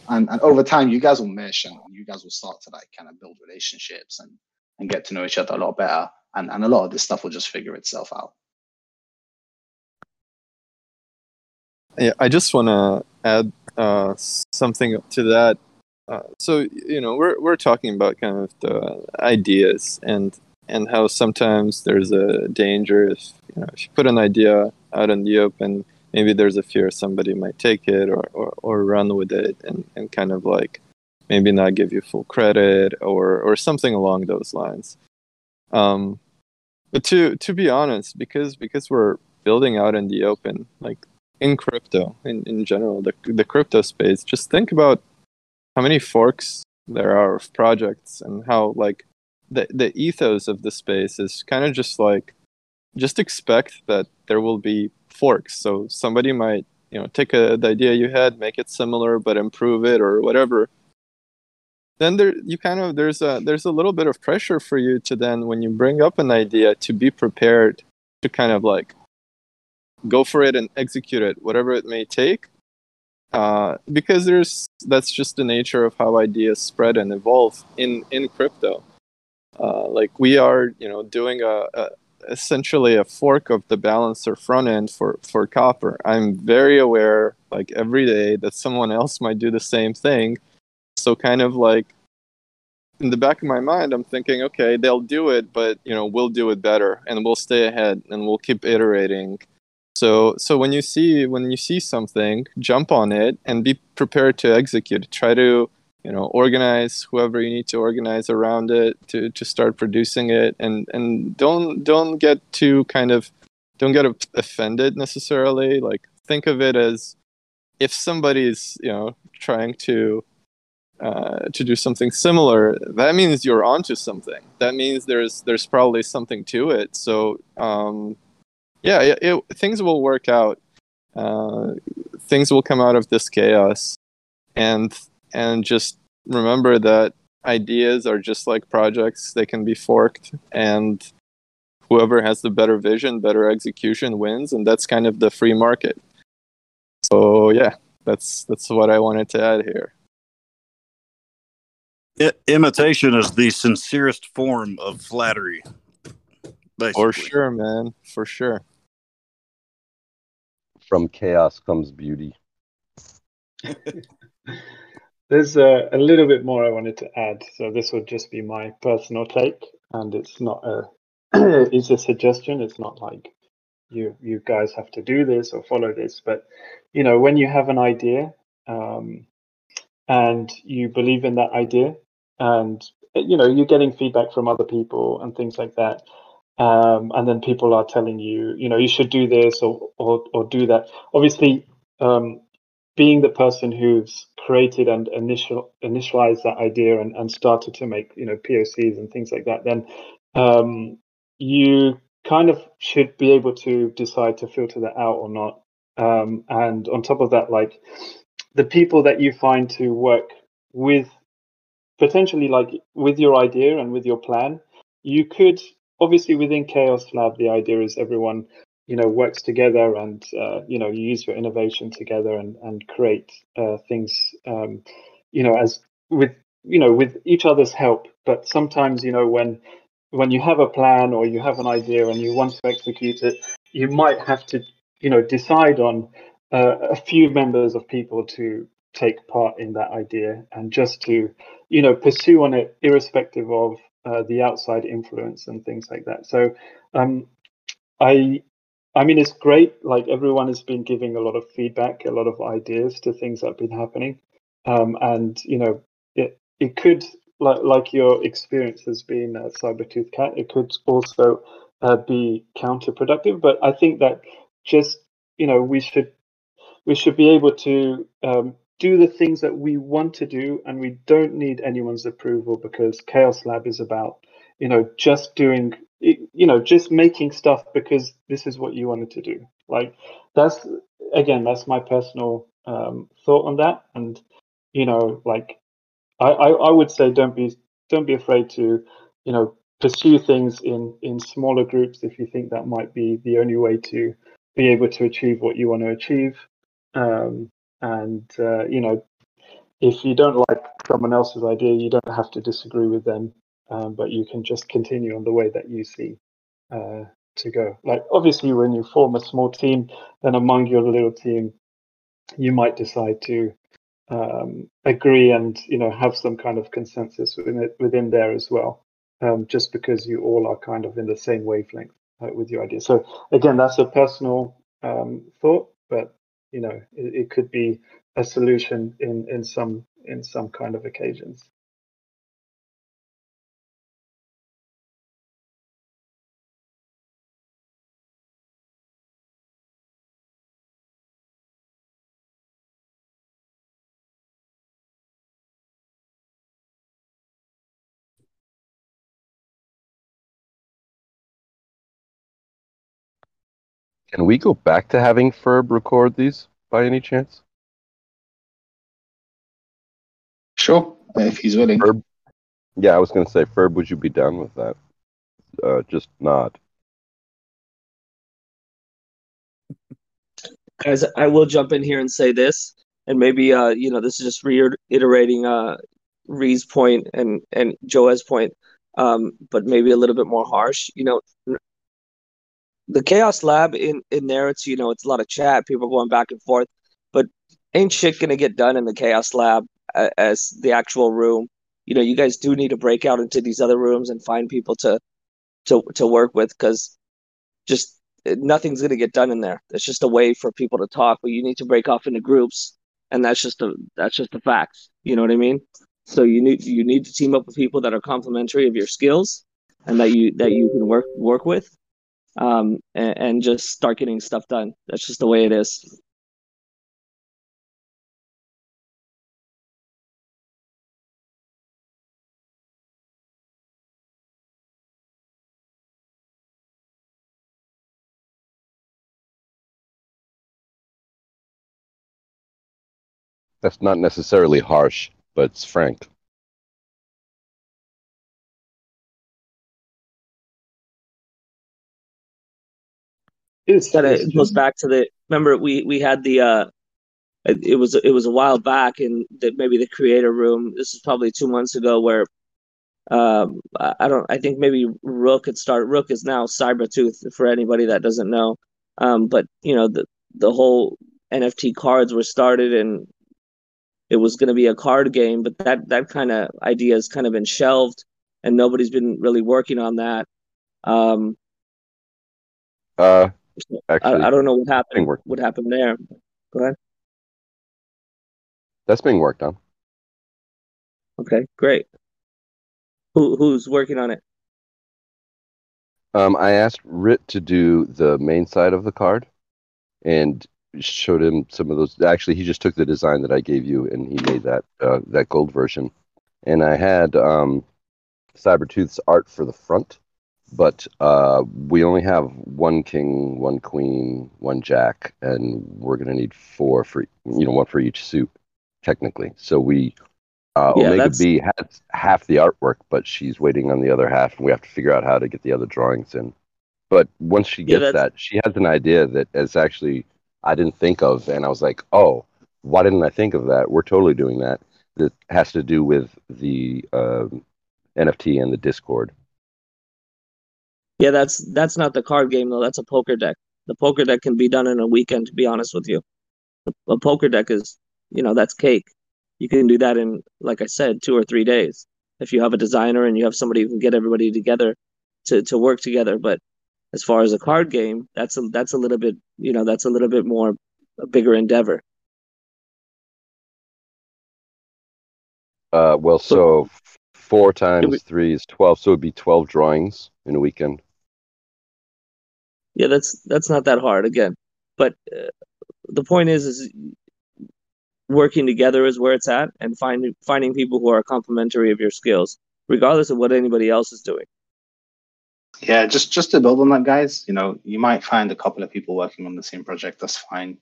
And, and over time, you guys will mesh and you guys will start to like kind of build relationships and, and get to know each other a lot better. And, and a lot of this stuff will just figure itself out. Yeah, I just want to add uh, something to that. Uh, so you know, we're we're talking about kind of the ideas and and how sometimes there's a danger if you know if you put an idea out in the open, maybe there's a fear somebody might take it or or, or run with it and, and kind of like maybe not give you full credit or or something along those lines. Um, but to to be honest, because because we're building out in the open, like in crypto in, in general, the the crypto space, just think about how many forks there are of projects and how like the the ethos of the space is kind of just like just expect that there will be forks. So somebody might you know take a, the idea you had, make it similar, but improve it or whatever. Then there you kind of there's a there's a little bit of pressure for you to then when you bring up an idea to be prepared to kind of like go for it and execute it, whatever it may take. Uh, because there's that's just the nature of how ideas spread and evolve in in crypto. Uh, like we are, you know, doing a, a, essentially a fork of the balancer front end for for Copper. I'm very aware, like every day, that someone else might do the same thing. So kind of like in the back of my mind, I'm thinking, okay, they'll do it, but you know, we'll do it better, and we'll stay ahead, and we'll keep iterating. So so when you see when you see something, jump on it and be prepared to execute. Try to you know organize whoever you need to organize around it to to start producing it and and don't don't get too kind of don't get offended necessarily like think of it as if somebody's you know trying to uh, to do something similar that means you're onto something. That means there's there's probably something to it. So um yeah it, it, things will work out. Uh, things will come out of this chaos. And and just remember that ideas are just like projects. They can be forked. And whoever has the better vision better execution wins. And that's kind of the free market. So yeah that's that's what i wanted to add here I- imitation is the sincerest form of flattery basically. for sure man for sure From chaos comes beauty. [LAUGHS] There's a, a little bit more I wanted to add. So this would just be my personal take, and it's not a [CLEARS THROAT] it's a suggestion. It's not like you you guys have to do this or follow this. But you know, when you have an idea um, and you believe in that idea, and you know you're getting feedback from other people and things like that, um, and then people are telling you, you know, you should do this or or, or do that. Obviously, um, being the person who's created and initial initialized that idea and, and started to make you know POCs and things like that, then um, you kind of should be able to decide to filter that out or not. Um, and on top of that, like the people that you find to work with, potentially like with your idea and with your plan, you could obviously within Chaos Lab, the idea is everyone you know works together and uh, you know you use your innovation together and and create uh, things um, you know as with you know with each other's help. But sometimes you know when when you have a plan or you have an idea and you want to execute it you might have to you know decide on uh, a few members of people to take part in that idea and just to you know pursue on it irrespective of uh, the outside influence and things like that. So um, I I mean it's great. Like everyone has been giving a lot of feedback, a lot of ideas to things that have been happening, um, and you know it it could like like your experience has been uh, Cybertooth Cat. It could also uh, be counterproductive, but I think that just you know we should we should be able to um, do the things that we want to do and we don't need anyone's approval because chaos lab is about you know just doing you know just making stuff because this is what you wanted to do. Like that's again that's my personal um, thought on that. And you know like I, I i would say don't be don't be afraid to you know pursue things in in smaller groups if you think that might be the only way to be able to achieve what you want to achieve. Um, and uh, you know, if you don't like someone else's idea, you don't have to disagree with them, um, but you can just continue on the way that you see uh, to go. Like obviously, when you form a small team, then among your little team, you might decide to um, agree and you know have some kind of consensus within it, within there as well, um, just because you all are kind of in the same wavelength uh, with your idea. So again, that's a personal um, thought, but you know it, it could be a solution in in some in some kind of occasions. Can we go back to having Ferb record these by any chance? Sure, if he's willing. Ferb, yeah, I was going to say, Ferb, would you be down with that? Uh, just nod. Guys, I will jump in here and say this, and maybe uh, you know, this is just reiterating uh, Ree's point and and Joe's point, um, but maybe a little bit more harsh. You know, the chaos lab in in there it's you know it's a lot of chat people going back and forth but ain't shit gonna get done in the chaos lab as the actual room. You know you guys do need to break out into these other rooms and find people to to to work with because just eh, nothing's gonna get done in there. It's just a way for people to talk but you need to break off into groups and that's just a that's just the facts. you know what i mean? So you need you need to team up with people that are complementary of your skills and that you that you can work work with um, and, and just start getting stuff done. That's just the way it is. That's not necessarily harsh, but it's frank. It's that it goes back to the remember we we had the uh it was it was a while back in the, maybe the creator room. This is probably two months ago where um I don't I think maybe Rook had started. Rook is now Cybertooth for anybody that doesn't know. Um, but you know the the whole NFT cards were started and it was going to be a card game, but that that kind of idea has kind of been shelved and nobody's been really working on that. Um, uh, Actually, I, I don't know what happened. What happened there? Go ahead. That's being worked on. Okay, great. Who who's working on it? Um, I asked Rit to do the main side of the card, and showed him some of those. Actually, he just took the design that I gave you, and he made that uh, that gold version. And I had um, Cybertooth's art for the front, but uh, we only have one king, one queen, one jack, and we're gonna need four for you know one for each suit, technically. So we uh, yeah, Omega that's... B has half the artwork, but she's waiting on the other half, and we have to figure out how to get the other drawings in. But once she gets yeah, that, she has an idea that is actually I didn't think of, and I was like, oh, why didn't I think of that? We're totally doing that. That has to do with the uh, NFT and the Discord. Yeah, that's that's not the card game though. That's a poker deck. The poker deck can be done in a weekend. To be honest with you, a poker deck is you know that's cake. You can do that in like I said, two or three days. if you have a designer and you have somebody who can get everybody together to to work together. But as far as a card game, that's a that's a little bit you know that's a little bit more a bigger endeavor. Uh, well, so four times three is twelve, so it'd be twelve drawings in a weekend. Yeah, that's that's not that hard again. But uh, the point is, is working together is where it's at, and finding finding people who are complementary of your skills, regardless of what anybody else is doing. Yeah, just just to build on that, guys. You know, you might find a couple of people working on the same project. That's fine.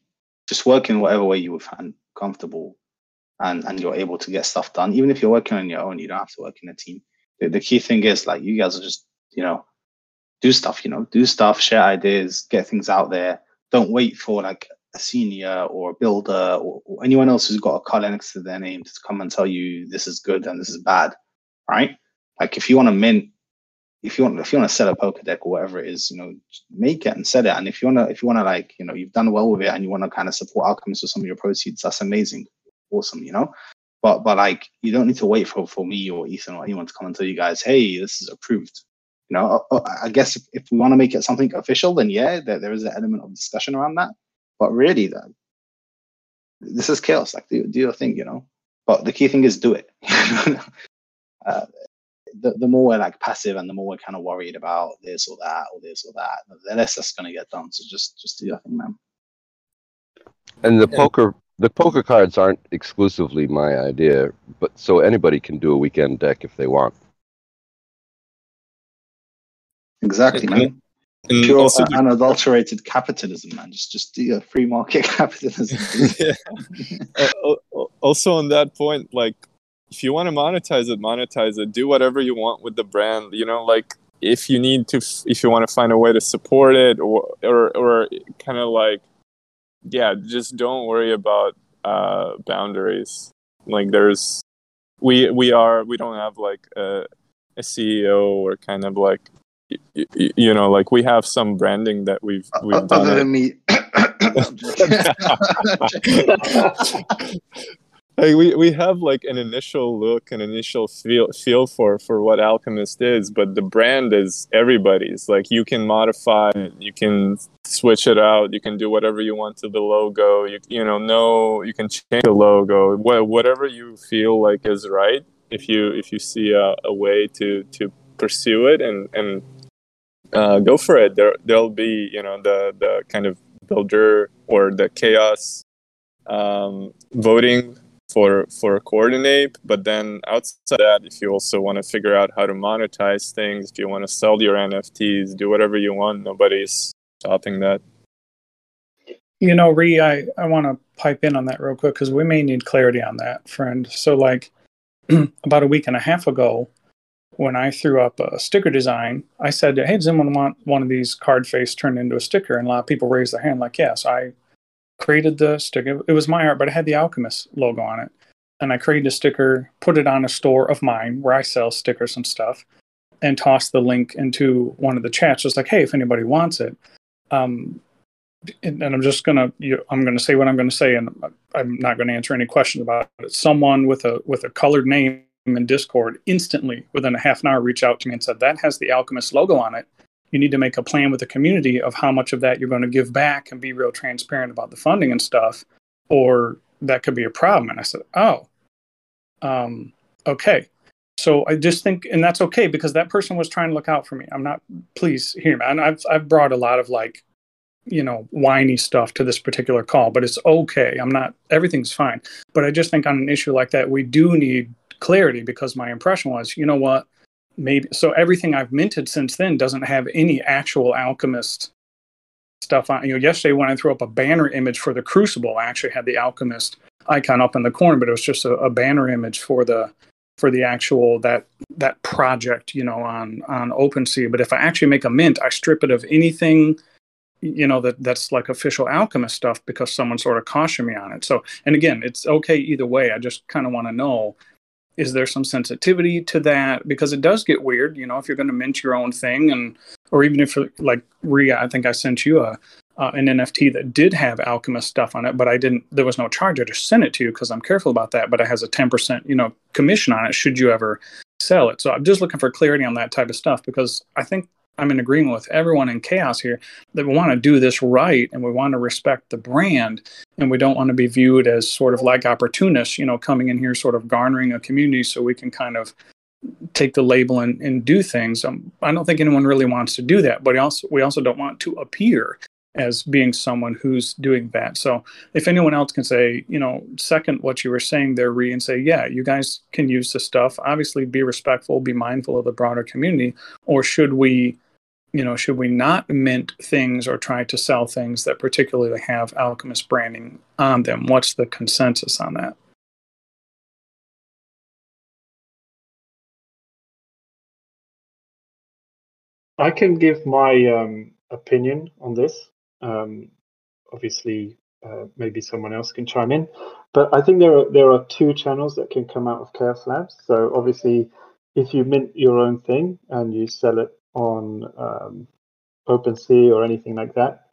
Just work in whatever way you would find comfortable, and and you're able to get stuff done. Even if you're working on your own, you don't have to work in a team. The, the key thing is like you guys are just you know do stuff. You know, do stuff, share ideas, get things out there. Don't wait for like a senior or a builder or, or anyone else who's got a color next to their name to come and tell you this is good and this is bad, right? Like if you want to mint if you want if you want to sell a poker deck or whatever it is, you know, make it and sell it. And if you wanna if you wanna like, you know, you've done well with it and you want to kind of support outcomes with some of your proceeds, that's amazing. Awesome, you know. But but like you don't need to wait for for me or Ethan or anyone to come and tell you guys, hey, this is approved. You know, uh, uh, I guess if, if we want to make it something official, then yeah, there, there is an element of discussion around that. But really, then this is chaos. Like do, do your thing, you know. But the key thing is do it. [LAUGHS] uh, the, the more we're like passive and the more we're kind of worried about this or that or this or that, the less that's going to get done. So just just do your thing, man. And the poker the poker cards aren't exclusively my idea, but so anybody can do a weekend deck if they want. Exactly, man. And Pure also uh, unadulterated capitalism, man. Just just do your free market [LAUGHS] capitalism. [LAUGHS] yeah. Al- also on that point like if you want to monetize it monetize it do whatever you want with the brand you know like if you need to if you want to find a way to support it or or, or kind of like yeah just don't worry about uh boundaries like there's we we are we don't have like a, a ceo or kind of like you know like we have some branding that we've uh, we've done. Other than me. [LAUGHS] like we, we have like an initial look an initial feel feel for for what alchemist is but the brand is everybody's. Like you can modify it you can switch it out you can do whatever you want to the logo you you know no you can change the logo. Wha- whatever you feel like is right if you if you see a, a way to to pursue it and and uh, go for it. There there'll be you know the the kind of builder or the chaos um, voting for for Coordinape. But then outside that if you also want to figure out how to monetize things if you want to sell your nfts do whatever you want. Nobody's stopping that. You know, Ree, I, I want to pipe in on that real quick because we may need clarity on that, friend. So, like, [CLEARS THROAT] about a week and a half ago, when I threw up a sticker design, I said, Hey, does anyone want one of these card face turned into a sticker? And a lot of people raised their hand, like, Yes, I created the sticker. It was my art, but it had the Alchemist logo on it. And I created a sticker, put it on a store of mine where I sell stickers and stuff, and tossed the link into one of the chats, just like, Hey, if anybody wants it. Um, and, and I'm just gonna you, I'm gonna say what I'm gonna say, and I'm not gonna answer any questions about it. Someone with a with a colored name in Discord instantly within a half an hour reached out to me and said that has the Alchemist logo on it. You need to make a plan with the community of how much of that you're going to give back and be real transparent about the funding and stuff, or that could be a problem. And I said, oh, um, okay. So I just think, and that's okay because that person was trying to look out for me. I'm not. Please hear me. And I've I've brought a lot of like you know whiny stuff to this particular call but it's okay i'm not everything's fine but i just think on an issue like that we do need clarity because my impression was you know what maybe so everything i've minted since then doesn't have any actual alchemist stuff on you know yesterday when i threw up a banner image for the crucible i actually had the alchemist icon up in the corner but it was just a, a banner image for the for the actual that that project you know on on OpenSea. But if I actually make a mint, I strip it of anything you know that that's like official alchemist stuff because someone sort of cautioned me on it. So and again, it's okay either way. I just kind of want to know is there some sensitivity to that because it does get weird you know if you're going to mint your own thing and or even if like Ria, I think I sent you a uh, an NFT that did have alchemist stuff on it, but I didn't. There was no charge. I just sent it to you because I'm careful about that. But it has a 10%, you know, commission on it. Should you ever sell it. So I'm just looking for clarity on that type of stuff because I think I'm in agreement with everyone in chaos here that we want to do this right and we want to respect the brand and we don't want to be viewed as sort of like opportunists, you know, coming in here sort of garnering a community so we can kind of take the label and, and do things. Um, I don't think anyone really wants to do that, but also we also don't want to appear as being someone who's doing that. So if anyone else can say, you know, second what you were saying there, Ree, and say, yeah, you guys can use this stuff. Obviously, be respectful, be mindful of the broader community, or should we? You know, should we not mint things or try to sell things that particularly have alchemist branding on them? What's the consensus on that? I can give my um, opinion on this. Um, obviously, uh, maybe someone else can chime in, but I think there are there are two channels that can come out of Chaos Labs. So obviously, if you mint your own thing and you sell it on um, OpenSea or anything like that,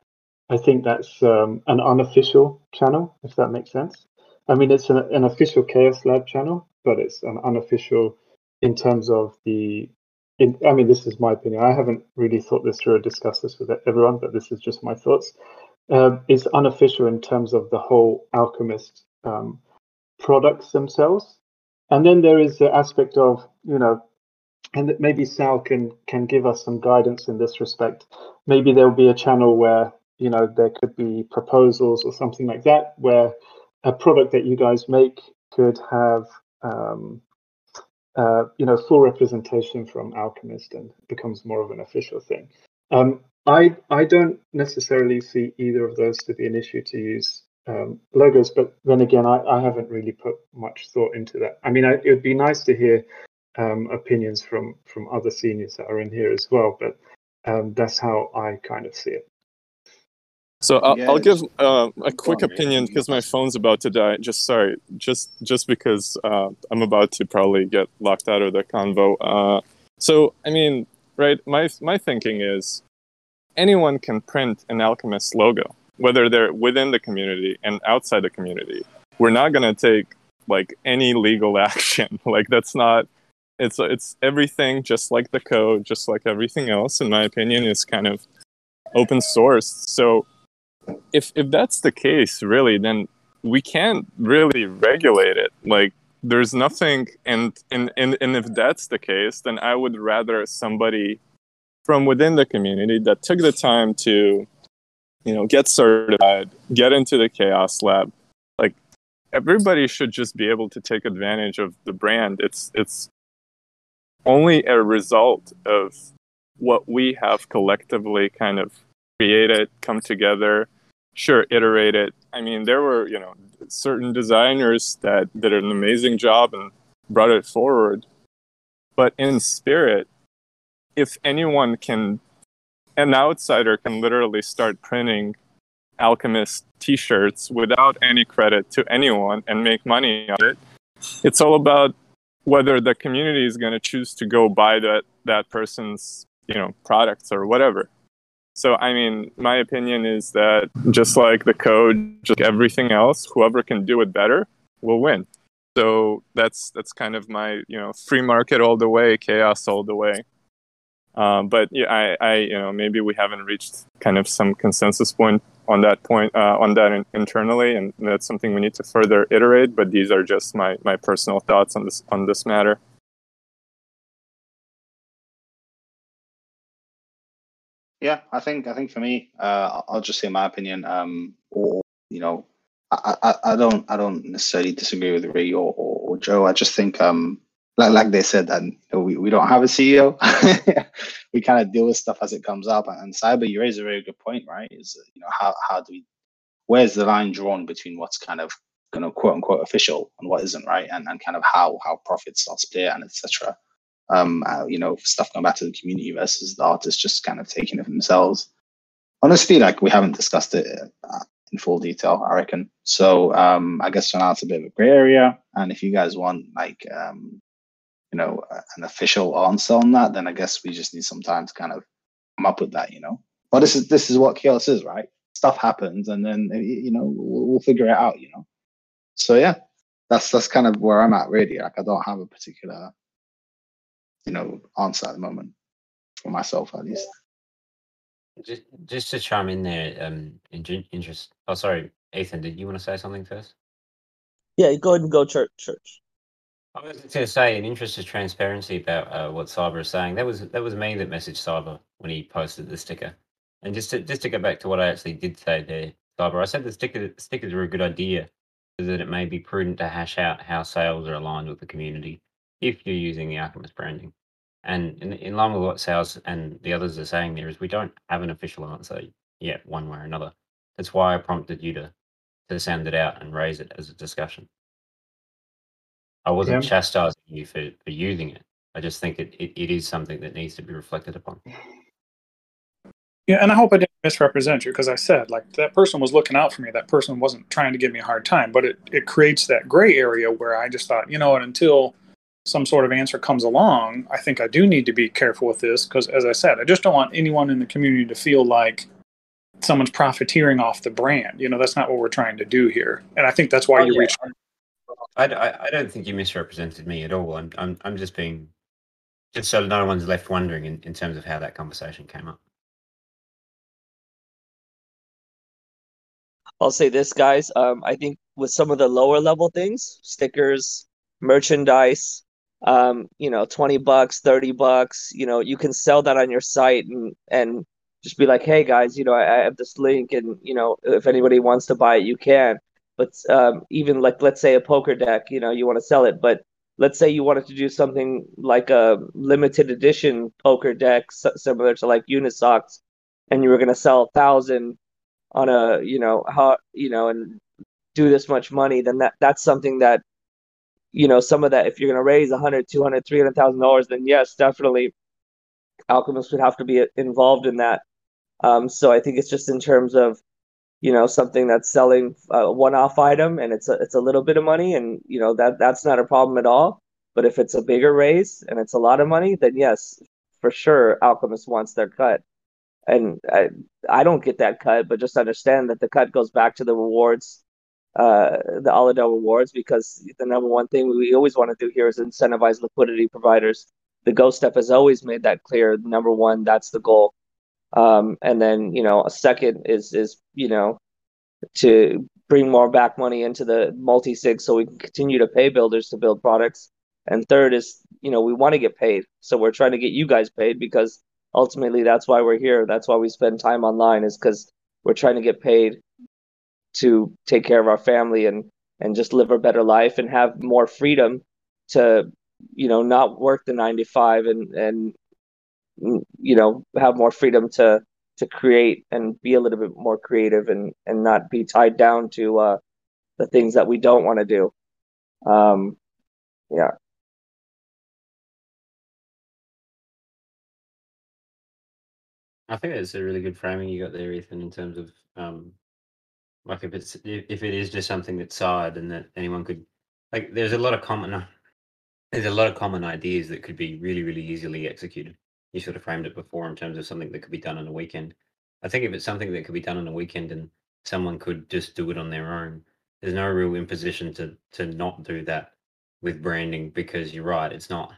I think that's um, an unofficial channel, if that makes sense. I mean, it's an, an official Chaos Lab channel, but it's an unofficial in terms of the in, I mean, this is my opinion. I haven't really thought this through or discussed this with everyone, but this is just my thoughts. Uh, is unofficial in terms of the whole alchemist um, products themselves, and then there is the aspect of you know, and that maybe Sal can can give us some guidance in this respect. Maybe there will be a channel where you know there could be proposals or something like that, where a product that you guys make could have um, uh, you know, full representation from Alchemist and becomes more of an official thing. Um, I I don't necessarily see either of those to be an issue to use um, logos, but then again, I, I haven't really put much thought into that. I mean, I, it would be nice to hear um, opinions from from other seniors that are in here as well, but um, that's how I kind of see it. So I'll, I'll give uh, a quick opinion because my phone's about to die. Just sorry, just just because uh, I'm about to probably get locked out of the convo. Uh, so I mean, right? My my thinking is anyone can print an alchemist logo, whether they're within the community and outside the community. We're not going to take like any legal [LAUGHS] action. like that's not. It's it's everything just like the code, just like everything else. In my opinion, is kind of open source. So if if that's the case, really, then we can't really regulate it. Like there's nothing and and, and and if that's the case, then I would rather somebody from within the community that took the time to, you know, get certified, get into the chaos lab. Like everybody should just be able to take advantage of the brand. It's it's only a result of what we have collectively kind of created, come together, sure iterate it. I mean there were you know certain designers that did an amazing job and brought it forward. But in spirit if anyone can an outsider can literally start printing alchemist t-shirts without any credit to anyone and make money on it it's all about whether the community is going to choose to go buy that that person's you know products or whatever so, I mean, my opinion is that just like the code, just like everything else, whoever can do it better will win. So that's that's kind of my you know free market all the way, chaos all the way. Um, but yeah, I, I you know maybe we haven't reached kind of some consensus point on that point uh, on that in, internally, and that's something we need to further iterate. But these are just my my personal thoughts on this on this matter. Yeah, I think I think for me, uh, I'll just say my opinion. Um, or you know, I, I, I don't I don't necessarily disagree with Ray or, or, or Joe. I just think um, like like they said that we, we don't have a CEO. [LAUGHS] we kind of deal with stuff as it comes up. And, and cyber, you raise a very good point, right? Is you know how how do we where's the line drawn between what's kind of you know quote unquote official and what isn't, right? And and kind of how how profits are split and etc um, uh, you know, stuff going back to the community versus the artists just kind of taking it for themselves. Honestly, like we haven't discussed it uh, in full detail, I reckon. So um, I guess for now it's a bit of a gray area. And if you guys want like, um, you know, an official answer on that, then I guess we just need some time to kind of come up with that, you know. But this is this is what chaos is, right? Stuff happens, and then you know we'll, we'll figure it out, you know. So yeah, that's that's kind of where I'm at, really. Like I don't have a particular you know answer at the moment for myself at least. Just, just to chime in there, um, in, interest. Oh, sorry, Ethan. Did you want to say something first? Yeah, go ahead and go, church. Church. I was going to say, in interest of transparency about uh, what Cyber is saying, that was that was me that messaged Cyber when he posted the sticker. And just to just to go back to what I actually did say there, Cyber, I said the sticker stickers are a good idea, so that it may be prudent to hash out how sales are aligned with the community if you're using the Alchemist branding. And in, in line with what Sales and the others are saying there is we don't have an official answer yet, one way or another. That's why I prompted you to to send it out and raise it as a discussion. I wasn't Yeah. chastising you for, for using it. I just think it, it, it is something that needs to be reflected upon. Yeah, and I hope I didn't misrepresent you because I said like that person was looking out for me. That person wasn't trying to give me a hard time, but it, it creates that gray area where I just thought, you know what, until some sort of answer comes along, I think I do need to be careful with this because, as I said, I just don't want anyone in the community to feel like someone's profiteering off the brand. You know, that's not what we're trying to do here. And I think that's why Oh, you yeah. reached. I, I, don't think you misrepresented me at all. I'm, I'm, I'm just being, just so no one's left wondering in, in terms of how that conversation came up. I'll say this, guys. Um, I think with some of the lower level things, stickers, merchandise, um, you know, 20 bucks, 30 bucks, you know, you can sell that on your site and, and just be like, hey guys, you know, I, I have this link and, you know, if anybody wants to buy it, you can. But um, even like, let's say a poker deck, you know, you want to sell it, but let's say you wanted to do something like a limited edition poker deck, similar to like Unisocks, and you were going to sell a thousand on a, you know, how, you know, and do this much money, then that that's something that you know some of that if you're going to raise 100 200 300000 dollars then yes definitely alchemists would have to be involved in that. Um, so i think it's just in terms of you know something that's selling a one-off item and it's a, it's a little bit of money and you know that that's not a problem at all but if it's a bigger raise and it's a lot of money then yes for sure alchemist wants their cut and I, I don't get that cut but just understand that the cut goes back to the rewards uh, the Aludel rewards because the number one thing we always want to do here is incentivize liquidity providers. The Ghost Step has always made that clear. Number one, that's the goal. Um, and then, you know, a second is, is, you know, to bring more back money into the multi sig so we can continue to pay builders to build products. And third is, you know, we want to get paid. So we're trying to get you guys paid because ultimately that's why we're here. That's why we spend time online is because we're trying to get paid to take care of our family and and just live a better life and have more freedom to you know not work the 9 to 5 and and you know have more freedom to to create and be a little bit more creative and and not be tied down to uh the things that we don't want to do um yeah I think it's a really good framing you got there, Ethan, in terms of um, like if it's if if it is just something that's side and that anyone could like. There's a lot of common there's a lot of common ideas that could be really really easily executed. You sort of framed it before in terms of something that could be done on a weekend. I think if it's something that could be done on a weekend and someone could just do it on their own, there's no real imposition to to not do that with branding because you're right. It's not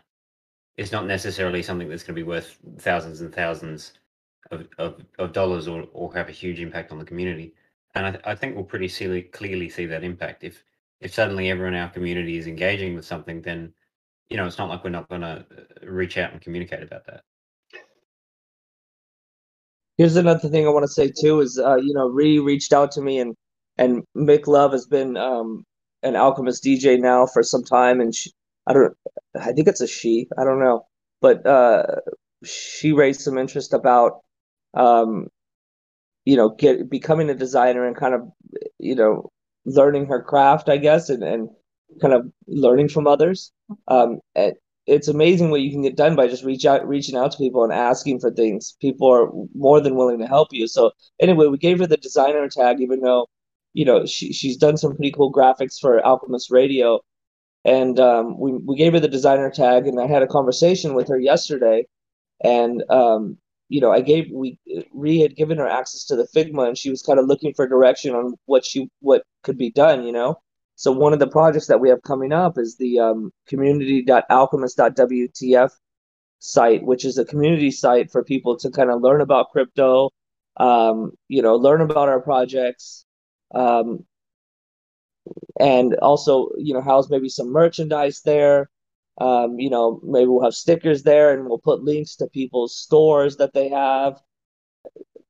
it's not necessarily something that's going to be worth thousands and thousands of, of, of dollars or, or have a huge impact on the community. And I, I think we'll pretty clearly, clearly see that impact. If if suddenly everyone in our community is engaging with something, then you know it's not like we're not going to uh, reach out and communicate about that. Here's another thing I want to say too is uh, you know Ree reached out to me and and Mick Love has been um, an Alchemist DJ now for some time and she, I don't I think it's a she I don't know. But uh, she raised some interest about um, you know get becoming a designer and kind of you know learning her craft I guess and and kind of learning from others. Um, and it's amazing what you can get done by just reach out reaching out to people and asking for things. People are more than willing to help you. So anyway we gave her the designer tag even though you know she, she's done some pretty cool graphics for alchemist radio. And um, we, we gave her the designer tag and i had a conversation with her yesterday. And um, you know i gave we Ree had given her access to the figma and she was kind of looking for direction on what she what could be done you know so one of the projects that we have coming up is the um, community.alchemist.wtf site, which is a community site for people to kind of learn about crypto, um, you know, learn about our projects, um, and also, you know, house maybe some merchandise there. Um, you know, maybe we'll have stickers there, and we'll put links to people's stores that they have.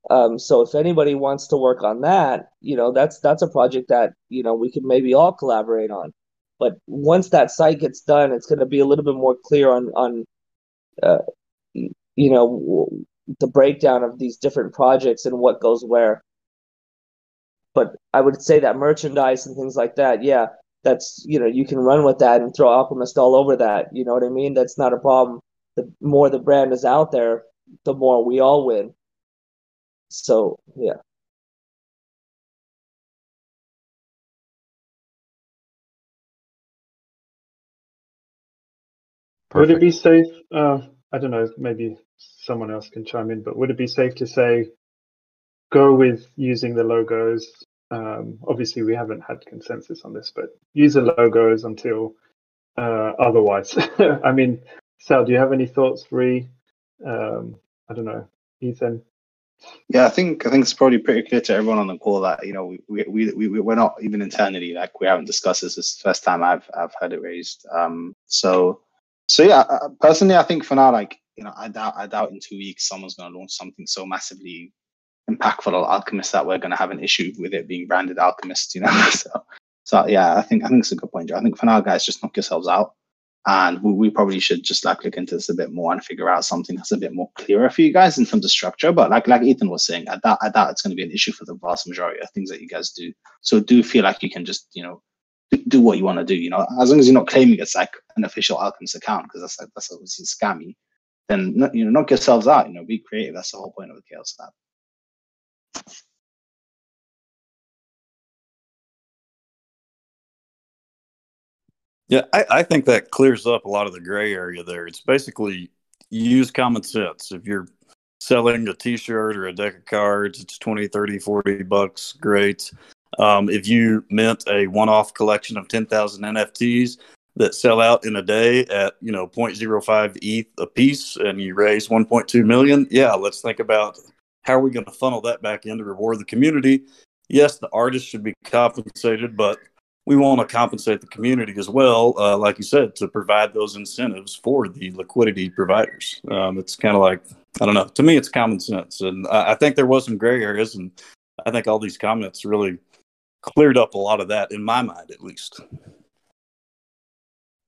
Um, so if anybody wants to work on that, you know, that's that's a project that you know we could maybe all collaborate on. But once that site gets done, it's going to be a little bit more clear on on uh, you know the breakdown of these different projects and what goes where. But I would say that merchandise and things like that, yeah, that's you know you can run with that and throw Alchemist all over that. You know what I mean? That's not a problem. The more the brand is out there, the more we all win. So yeah. Would it be safe? Uh, I don't know. Maybe someone else can chime in. But would it be safe to say, go with using the logos? Um, obviously, we haven't had consensus on this, but use the logos until uh, otherwise. [LAUGHS] I mean, Sal, do you have any thoughts, Ree? Um, I don't know, Ethan. Yeah, I think I think it's probably pretty clear to everyone on the call that you know we we we, we we're not even internally like we haven't discussed this. Is the first time I've I've heard it raised. Um, so so yeah, personally, I think for now, like you know, I doubt I doubt in two weeks someone's going to launch something so massively impactful on Alchemist that we're going to have an issue with it being branded Alchemist. You know, [LAUGHS] so so yeah, I think I think it's a good point. I think for now, guys, just knock yourselves out. And we, we probably should just like look into this a bit more and figure out something that's a bit more clearer for you guys in terms of structure. But like like Ethan was saying, I doubt I doubt it's going to be an issue for the vast majority of things that you guys do. So do feel like you can just you know do, do what you want to do. You know, as long as you're not claiming it's like an official Alchemist account because that's like that's obviously scammy. Then you know knock yourselves out. You know, be creative. That's the whole point of the Chaos Lab. Yeah, I, I think that clears up a lot of the gray area there. It's basically use common sense. If you're selling a t-shirt or a deck of cards, it's 20, 30, 40 bucks, great. Um, if you mint a one-off collection of 10,000 NFTs that sell out in a day at, you know, 0.05 ETH a piece and you raise 1.2 million, yeah, let's think about how are we going to funnel that back in to reward the community. Yes, the artist should be compensated, but we want to compensate the community as well, uh, like you said, to provide those incentives for the liquidity providers. Um, it's kind of like I don't know. To me, it's common sense, and I, I, think there was some gray areas, and I think all these comments really cleared up a lot of that in my mind, at least.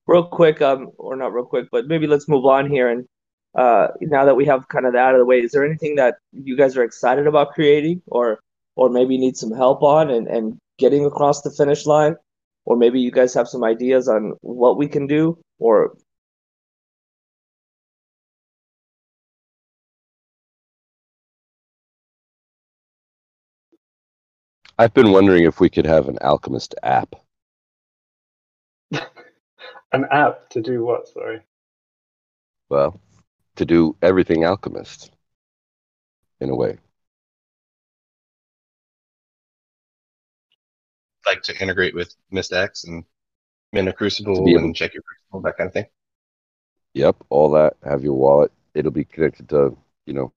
Real quick, um, or not real quick, but maybe let's move on here. And uh, now that we have kind of that out of the way, is there anything that you guys are excited about creating, or or maybe need some help on and, and getting across the finish line? Or maybe you guys have some ideas on what we can do or I've been wondering if we could have an alchemist app. [LAUGHS] An app to do what? Sorry. Well, to do everything alchemist in a way. Like to integrate with mistX and Mina Crucible and check your Crucible, that kind of thing. Yep, all that. Have your wallet. It'll be connected to you know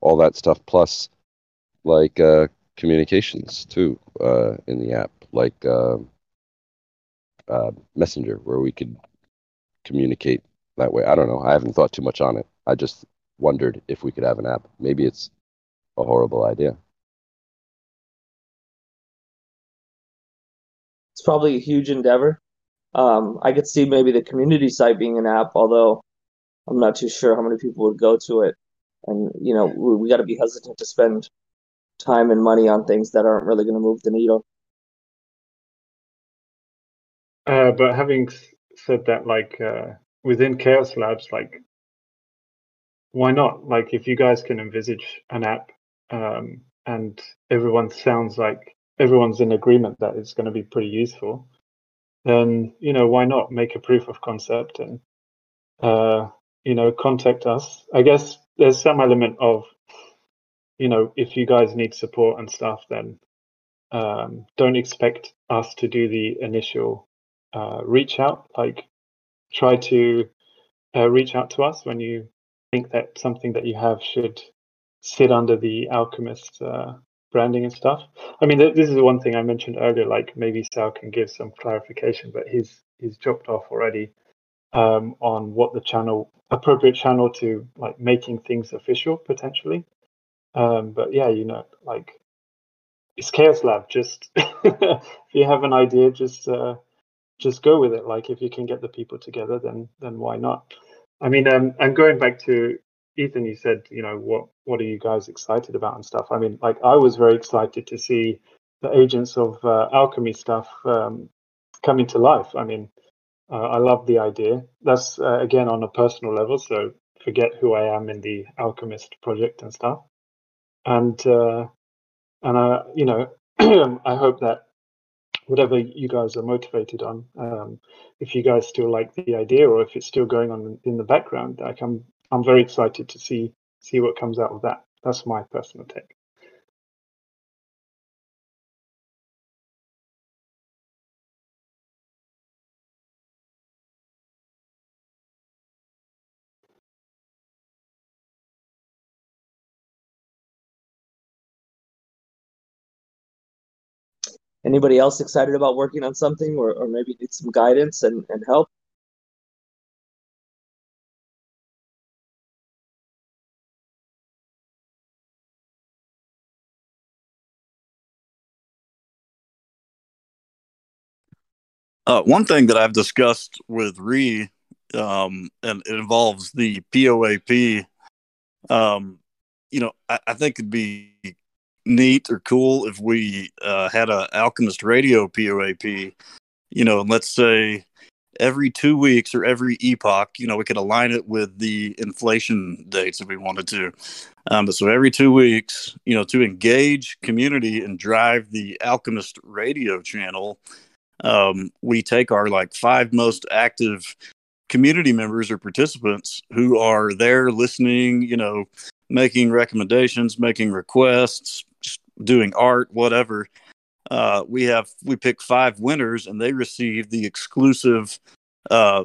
all that stuff plus like uh, communications too uh, in the app, like uh, uh, Messenger, where we could communicate that way. I don't know. I haven't thought too much on it. I just wondered if we could have an app. Maybe it's a horrible idea. It's probably a huge endeavor. Um, I could see maybe the community site being an app, although I'm not too sure how many people would go to it. And you know, we, we got to be hesitant to spend time and money on things that aren't really going to move the needle. Uh, but having said that, like uh, within Chaos Labs, like why not? Like if you guys can envisage an app um, and everyone sounds like everyone's in agreement that it's going to be pretty useful, then you know why not make a proof of concept and uh, you know contact us. I guess there's some element of you know if you guys need support and stuff, then um, don't expect us to do the initial uh, reach out. Like try to uh, reach out to us when you think that something that you have should sit under the Alchemist uh, branding and stuff. I mean, th- this is one thing I mentioned earlier. Like maybe Sal can give some clarification, but he's he's dropped off already um, on what the channel appropriate channel to like making things official potentially. Um, but yeah, you know, like it's Chaos Lab. Just [LAUGHS] if you have an idea, just uh, just go with it. Like if you can get the people together, then then why not? I mean, um, and going back to Ethan, you said, you know, what what are you guys excited about and stuff? I mean, like I was very excited to see the Agents of uh, Alchemy stuff um, coming to life. I mean, uh, I love the idea. That's uh, again on a personal level, so forget who I am in the Alchemist project and stuff. And uh, and I, you know, [CLEARS THROAT] I hope that whatever you guys are motivated on, um, if you guys still like the idea or if it's still going on in the background, like I'm I'm very excited to see see what comes out of that. That's my personal take. Anybody else excited about working on something or, or maybe need some guidance and, and help? Uh, one thing that I've discussed with Ree, um, and it involves the POAP. Um, you know, I, I, think it'd be neat or cool if we uh, had a Alchemist Radio POAP. You know, and let's say every two weeks or every epoch, you know, we could align it with the inflation dates if we wanted to. Um, but so every two weeks, you know, to engage community and drive the Alchemist Radio channel um, we take our like five most active community members or participants who are there listening, you know, making recommendations, making requests, doing art, whatever. Uh, we have we pick five winners and they receive the exclusive uh,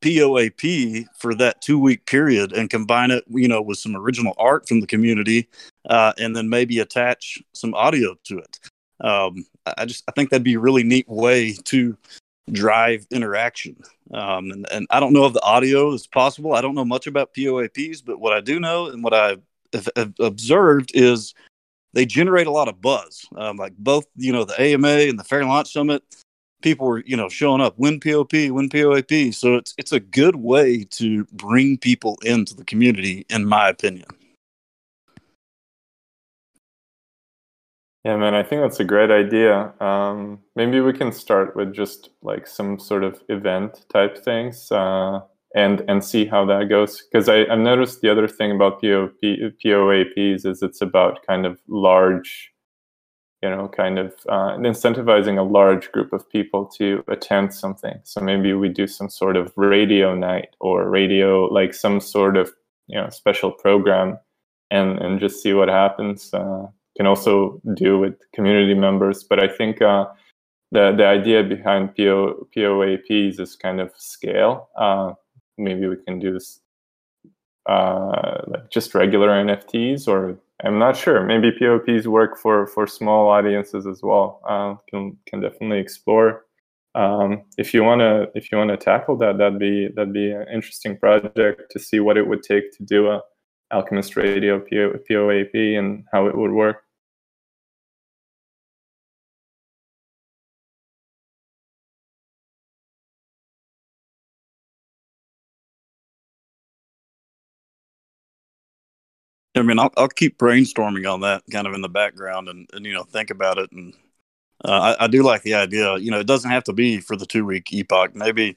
POAP for that two week period and combine it, you know, with some original art from the community, uh, and then maybe attach some audio to it um, I just I think that'd be a really neat way to drive interaction. Um, and, and I don't know if the audio is possible. I don't know much about POAPs, but what I do know and what I have, have observed is they generate a lot of buzz. Um, like both, you know, the AMA and the Fair Launch Summit, people were, you know, showing up, win POP, win POAP. So it's it's a good way to bring people into the community, in my opinion. Yeah, man, I think that's a great idea. Um, maybe we can start with just like some sort of event type things uh, and and see how that goes. Because I've noticed the other thing about POP, POAPs is it's about kind of large, you know, kind of uh, incentivizing a large group of people to attend something. So maybe we do some sort of radio night or radio, like some sort of you know special program, and and just see what happens. Uh, can also do with community members. But I think uh, the the idea behind PO, POAPs is kind of scale. Uh, maybe we can do this uh, like just regular NFTs, or I'm not sure. Maybe POPs work for for small audiences as well. Uh, can can definitely explore. Um, if you wanna if you wanna tackle that, that'd be that'd be an interesting project to see what it would take to do a Alchemist Radio POAP and how it would work. I mean, I'll, I'll keep brainstorming on that kind of in the background and, and you know, think about it. And uh, I, I do like the idea. You know, it doesn't have to be for the two week epoch. Maybe,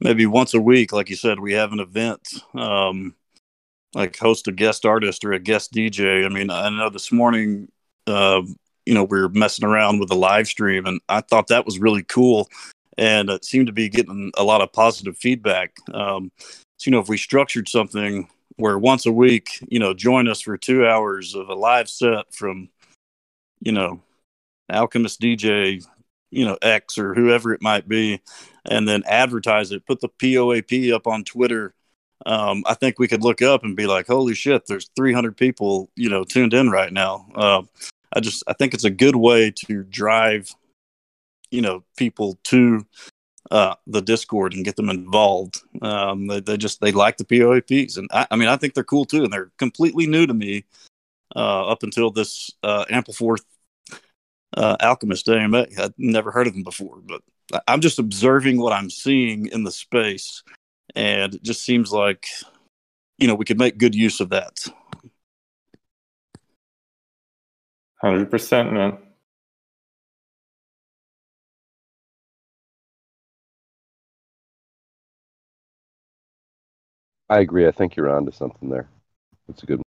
maybe once a week, like you said, we have an event, um, like host a guest artist or a guest DJ. I mean, I know this morning, uh, you know, we were messing around with the live stream and I thought that was really cool. And it seemed to be getting a lot of positive feedback. Um, so, you know, if we structured something where once a week, you know, join us for two hours of a live set from, you know, Alchemist DJ you know X or whoever it might be, and then advertise it. Put the POAP up on Twitter. Um, I think we could look up and be like, "Holy shit!" There's 300 people, you know, tuned in right now. Uh, I just I think it's a good way to drive, you know, people to uh, the Discord and get them involved. Um, they, they just they like the POAPs, and I, I mean I think they're cool too, and they're completely new to me uh, up until this uh, Ampleforth uh, Alchemist AMA. I'd never heard of them before, but I'm just observing what I'm seeing in the space, and it just seems like you know we could make good use of that. Hundred percent, man. I agree. I think you're onto something there. That's a good one.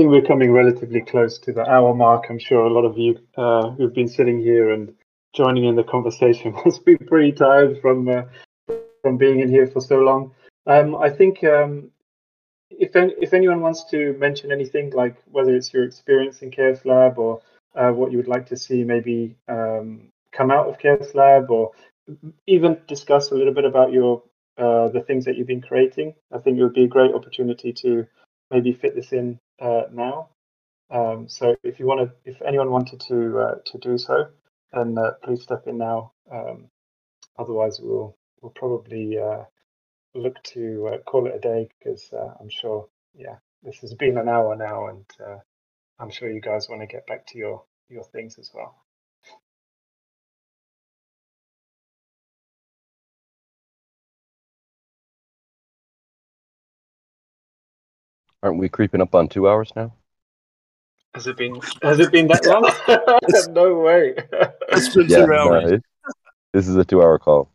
Think we're coming relatively close to the hour mark. I'm sure a lot of you uh, who've been sitting here and joining in the conversation [LAUGHS] must be pretty tired from uh, from being in here for so long. Um, I think um, if if anyone wants to mention anything, like whether it's your experience in Chaos Lab or uh, what you would like to see maybe um, come out of Chaos Lab, or even discuss a little bit about your uh, the things that you've been creating, I think it would be a great opportunity to maybe fit this in uh, now. Um, so if you want to, if anyone wanted to uh, to do so, then uh, please step in now. Um, otherwise, we'll we'll probably uh, look to uh, call it a day because uh, I'm sure, yeah, this has been an hour now, and I'm sure you guys want to get back to your your things as well. Aren't we creeping up on two hours now? Has it been has it been that long? [LAUGHS] no way. It's been Yeah, no, this is a two-hour call.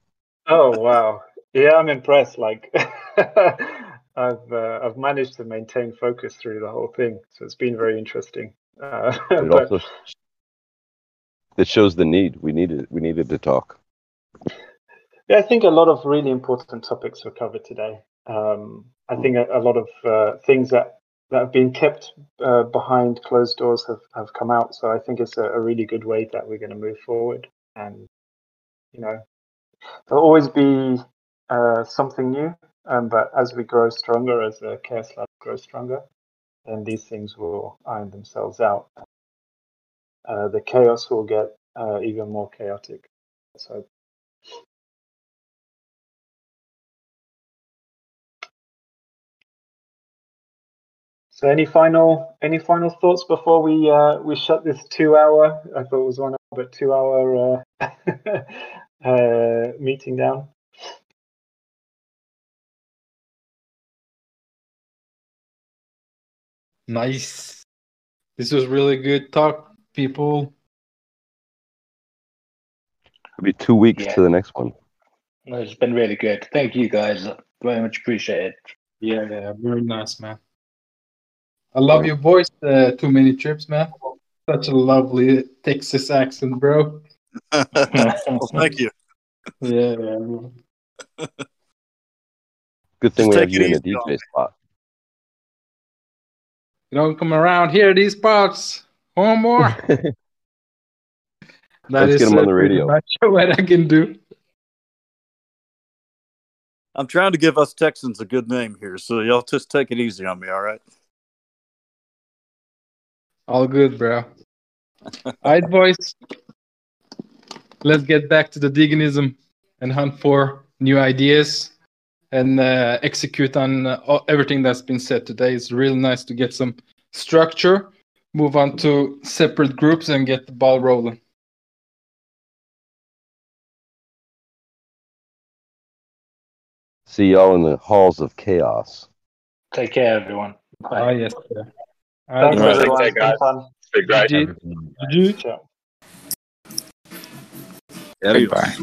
Oh wow! Yeah, I'm impressed. Like, [LAUGHS] I've uh, I've managed to maintain focus through the whole thing, so it's been very interesting. Uh, [LAUGHS] It but also it shows the need. We needed we needed to talk. yeah, I think a lot of really important topics were covered today. Um, I think a, a lot of uh, things that that have been kept uh, behind closed doors have, have come out. So I think it's a, a really good way that we're going to move forward. And you know, there'll always be uh, something new. Um, but as we grow stronger, as the Chaos Lab grows stronger, then these things will iron themselves out. Uh, the chaos will get uh, even more chaotic. So So any final any final thoughts before we uh, we shut this two hour I thought it was one hour but two hour uh, [LAUGHS] uh, meeting down. Nice. This was really good talk, people. It'll be two weeks Yeah. to the next one. It's been really good. Thank you guys. Very much appreciated. Yeah, yeah, very nice, man. I love your voice. Uh, too many trips, man. Such a lovely Texas accent, bro. well, [LAUGHS] thank you. Yeah, yeah. man. Good thing Just we have take you in a easy on DJ spot. You don't come around here, these parts. One more. [LAUGHS] That Let's is get 'em on the pretty radio. much what I can do. I'm trying to give us Texans a good name here, so y'all just take it easy on me, all right? All good, bro. [LAUGHS] All right, boys. Let's get back to the veganism and hunt for new ideas and uh, execute on uh, everything that's been said today. It's really nice to get some structure, move on to separate groups, and get the ball rolling. See y'all in the halls of chaos. Take care, everyone. Ah, yes. sir. Thanks, Uh, everyone. Take It's care, been fun. Big right. Did you, did you Ciao. Goodbye.